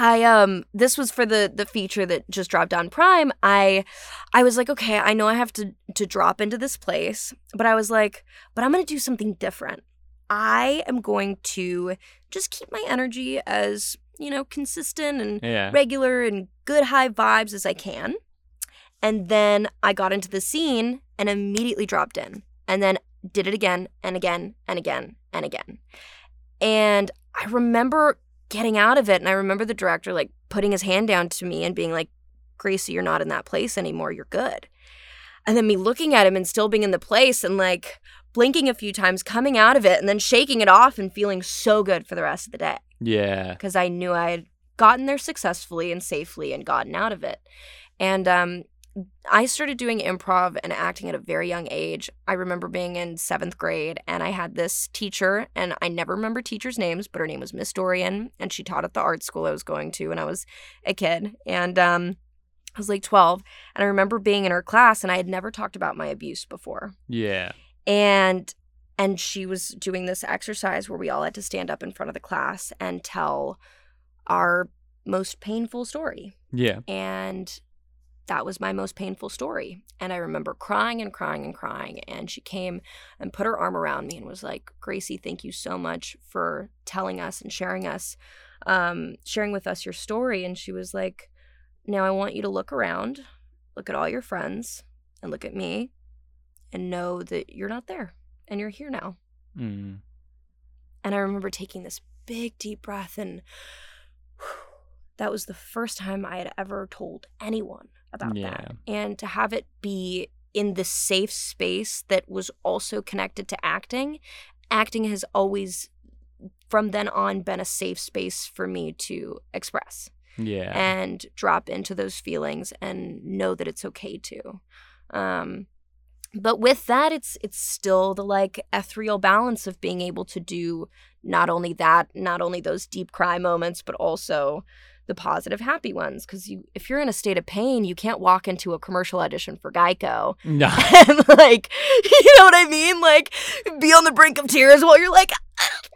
I um this was for the the feature that just dropped on Prime. I I was like, okay, I know I have to to drop into this place, but I was like, but I'm going to do something different. I am going to just keep my energy as, you know, consistent and Yeah. regular and good high vibes as I can. And then I got into the scene and immediately dropped in and then did it again and again and again and again. And I remember getting out of it and I remember the director like putting his hand down to me and being like, Gracie, you're not in that place anymore. You're good. And then me looking at him and still being in the place and like blinking a few times, coming out of it and then shaking it off and feeling so good for the rest of the day Yeah. because I knew I had gotten there successfully and safely and gotten out of it. And um, I started doing improv and acting at a very young age. I remember being in seventh grade and I had this teacher, and I never remember teachers' names, but her name was Miss Dorian, and she taught at the art school I was going to when I was a kid. And um, I was like 12, and I remember being in her class, and I had never talked about my abuse before Yeah. and and she was doing this exercise where we all had to stand up in front of the class and tell our most painful story Yeah. and that was my most painful story. And i remember crying and crying and crying. And she came and put her arm around me and was like gracie thank you so much for telling us and sharing us um, sharing with us your story. And she was like now i want you to look around look at all your friends and look at me and know that you're not there and you're here now. Mm. and I remember taking this big, deep breath, and that was the first time I had ever told anyone about Yeah. that. And to have it be in the safe space that was also connected to acting, acting has always, from then on, been a safe space for me to express Yeah. and drop into those feelings and know that it's okay to. Um, but with that, it's it's still the like ethereal balance of being able to do not only that, not only those deep cry moments, but also the positive happy ones because you if you're in a state of pain you can't walk into a commercial audition for geico. No. and like you know what i mean? Like be on the brink of tears while you're like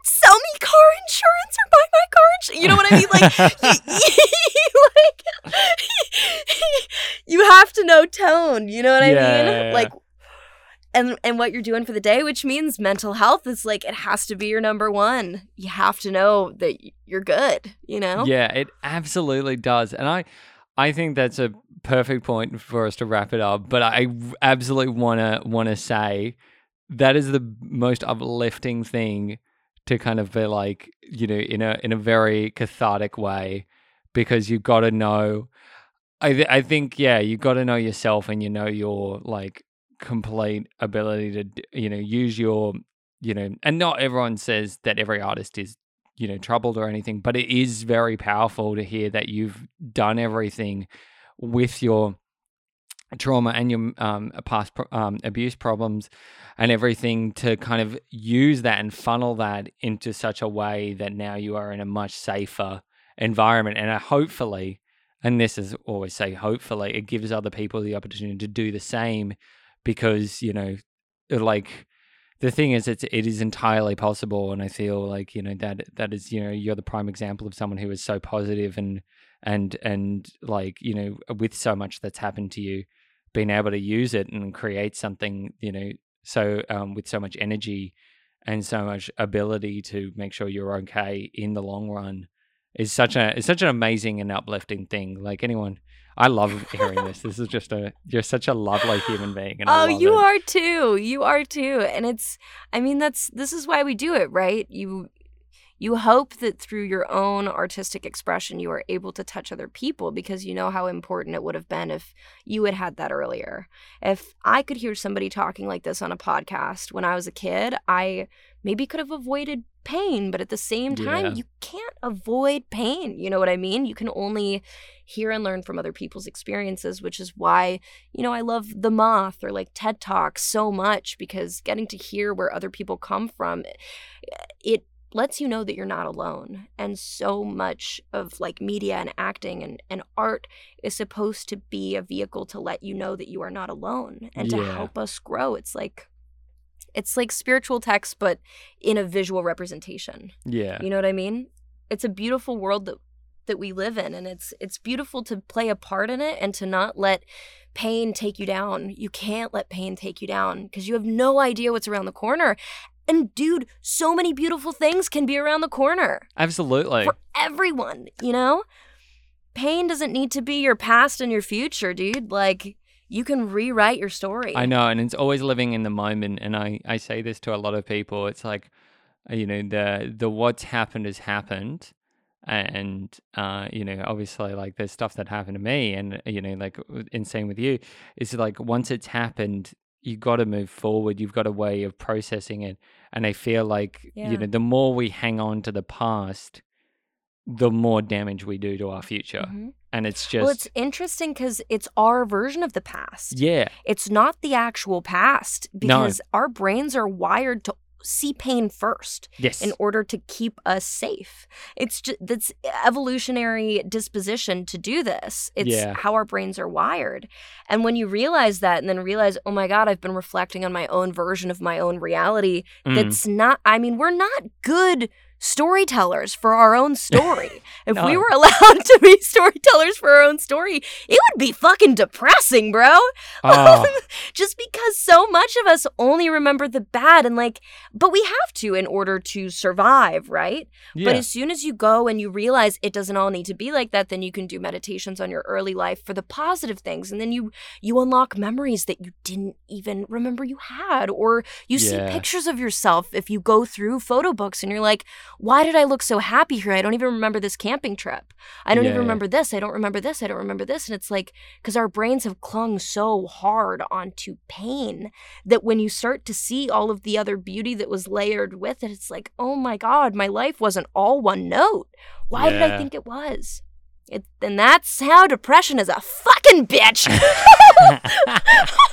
sell me car insurance or buy my car insurance you know what i mean? Like like you have to know tone. You know what i Yeah, mean? Yeah, yeah. like and and what you're doing for the day which means mental health is like it has to be your number one you have to know that you're good you know Yeah, it absolutely does. And I I think that's a perfect point for us to wrap it up, but I absolutely want to want to say that is the most uplifting thing to kind of be like, you know, in a in a very cathartic way because you've got to know I th- I think yeah, you've got to know yourself and you know your like complete ability to you know use your you know and not everyone says that every artist is you know troubled or anything but it is very powerful to hear that you've done everything with your trauma and your um, past um, abuse problems and everything to kind of use that and funnel that into such a way that now you are in a much safer environment. And uh, hopefully and this is always say hopefully it gives other people the opportunity to do the same because you know like the thing is it's it is entirely possible and i feel like you know that that is you know you're the prime example of someone who is so positive and and and like you know with so much that's happened to you being able to use it and create something you know so um, with so much energy and so much ability to make sure you're okay in the long run is such a is such an amazing and uplifting thing. Like anyone i love hearing this. This is just a you're such a lovely human being and oh you it. are too. You are too. And it's i mean that's this is why we do it right? You you hope that through your own artistic expression you are able to touch other people because you know how important it would have been if you had had that earlier. If i could hear somebody talking like this on a podcast when i was a kid i maybe could have avoided pain but at the same time Yeah. you can't avoid pain you know what i mean? You can only hear and learn from other people's experiences which is why you know i love the moth or like ted talks so much because getting to hear where other people come from eh, it lets you know that you're not alone. And so much of like media and acting and, and art is supposed to be a vehicle to let you know that you are not alone and to help us grow. It's like it's like spiritual text but in a visual representation yeah you know what I mean? It's a beautiful world that that we live in and it's it's beautiful to play a part in it and to not let pain take you down. You can't let pain take you down because you have no idea what's around the corner. And dude, so many beautiful things can be around the corner absolutely for everyone, you know? Pain doesn't need to be your past and your future, dude. Like you can rewrite your story. I know, and it's always living in the moment. And I, I say this to a lot of people. It's like, uh, you know, the the what's happened has happened, and uh, you know, obviously, like there's stuff that happened to me, and you know, like w- in same with you, it's like once it's happened, you got to move forward. You've got a way of processing it, and I feel like Yeah. you know, the more we hang on to the past, the more damage we do to our future, Mhm. And it's just Well, it's interesting because it's our version of the past. yeah, It's not the actual past because our brains are wired to see pain first yes, in order to keep us safe. It's just that's evolutionary disposition to do this. It's Yeah. how our brains are wired. And when you realize that and then realize, "Oh my god, I've been reflecting on my own version of my own reality." Mm. That's not I mean, we're not good storytellers for our own story. if we were allowed to be storytellers for our own story, it would be fucking depressing, bro. Oh, just because so much of us only remember the bad and like but we have to in order to survive right? Yeah. but as soon as you go and you realize it doesn't all need to be like that then you can do meditations on your early life for the positive things. And then you you unlock memories that you didn't even remember you had or you see pictures of yourself if you go through photo books and you're like why did i look so happy here i don't even remember this camping trip i don't Yeah. even remember this i don't remember this i don't remember this and it's like because our brains have clung so hard onto pain that when you start to see all of the other beauty that was layered with it, it's like, oh my God, my life wasn't all one note. Why did I think it was? It, and that's how depression is a fucking bitch.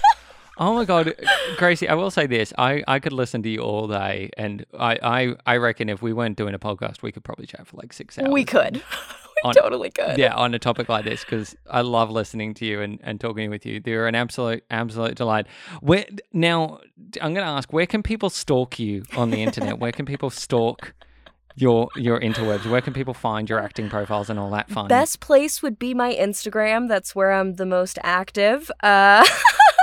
Oh my god, Gracie! I will say this: I, I could listen to you all day, and I, I I reckon if we weren't doing a podcast, we could probably chat for like six hours. We could. we On- totally could. Yeah, on a topic like this because I love listening to you and, and talking with you. They're an absolute absolute delight. Where now I'm going to ask, where can people stalk you on the internet? where can people stalk your your interwebs? Where can people find your acting profiles and all that fun? Best place would be my Instagram. That's where I'm the most active. Uh,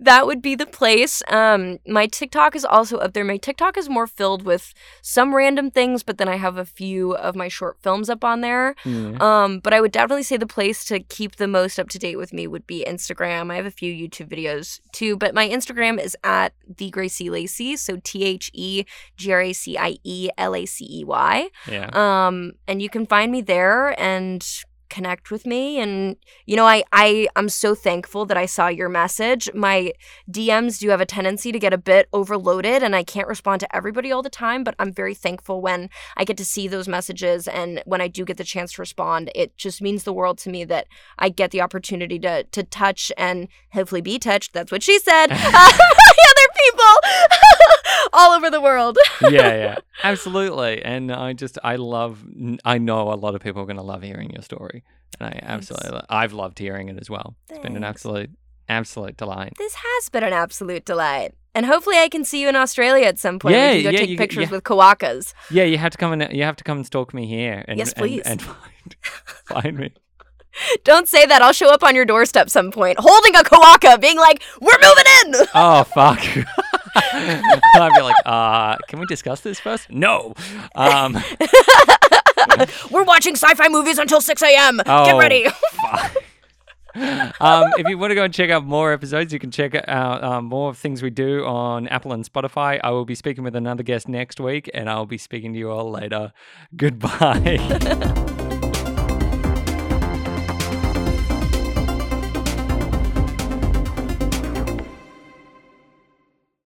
that would be the place. Um, my TikTok is also up there. My TikTok is more filled with some random things, but then I have a few of my short films up on there. Yeah. Um, but I would definitely say the place to keep the most up to date with me would be Instagram. I have a few YouTube videos too, but my Instagram is at the Gracie Lacey, so T H E G R A C I E L A C E Y. yeah. Um, and you can find me there and connect with me and you know I I I'm so thankful that I saw your message. My DMs do have a tendency to get a bit overloaded and I can't respond to everybody all the time, but I'm very thankful when I get to see those messages and when I do get the chance to respond, it just means the world to me that I get the opportunity to to touch and hopefully be touched. That's what she said. other people all over the world. yeah, yeah, absolutely. And I just, I love, I know a lot of people are going to love hearing your story, and I absolutely, I've loved hearing it as well. It's been an absolute, absolute delight. This has been an absolute delight. And hopefully I can see you in Australia at some point. Yeah, we can go yeah, take you- pictures yeah. with quokkas. Yeah, you have to come and you have to come and stalk me here. And, Yes, please. And, find, find me. Don't say that. I'll show up on your doorstep some point, holding a quokka, being like, "We're moving in." Oh fuck. I'd be like, uh, can we discuss this first? No. Um, We're watching sci-fi movies until 6 a.m. Get Oh. ready. um, if you want to go and check out more episodes, you can check out um, more of things we do on Apple and Spotify. I will be speaking with another guest next week, and I'll be speaking to you all later. Goodbye.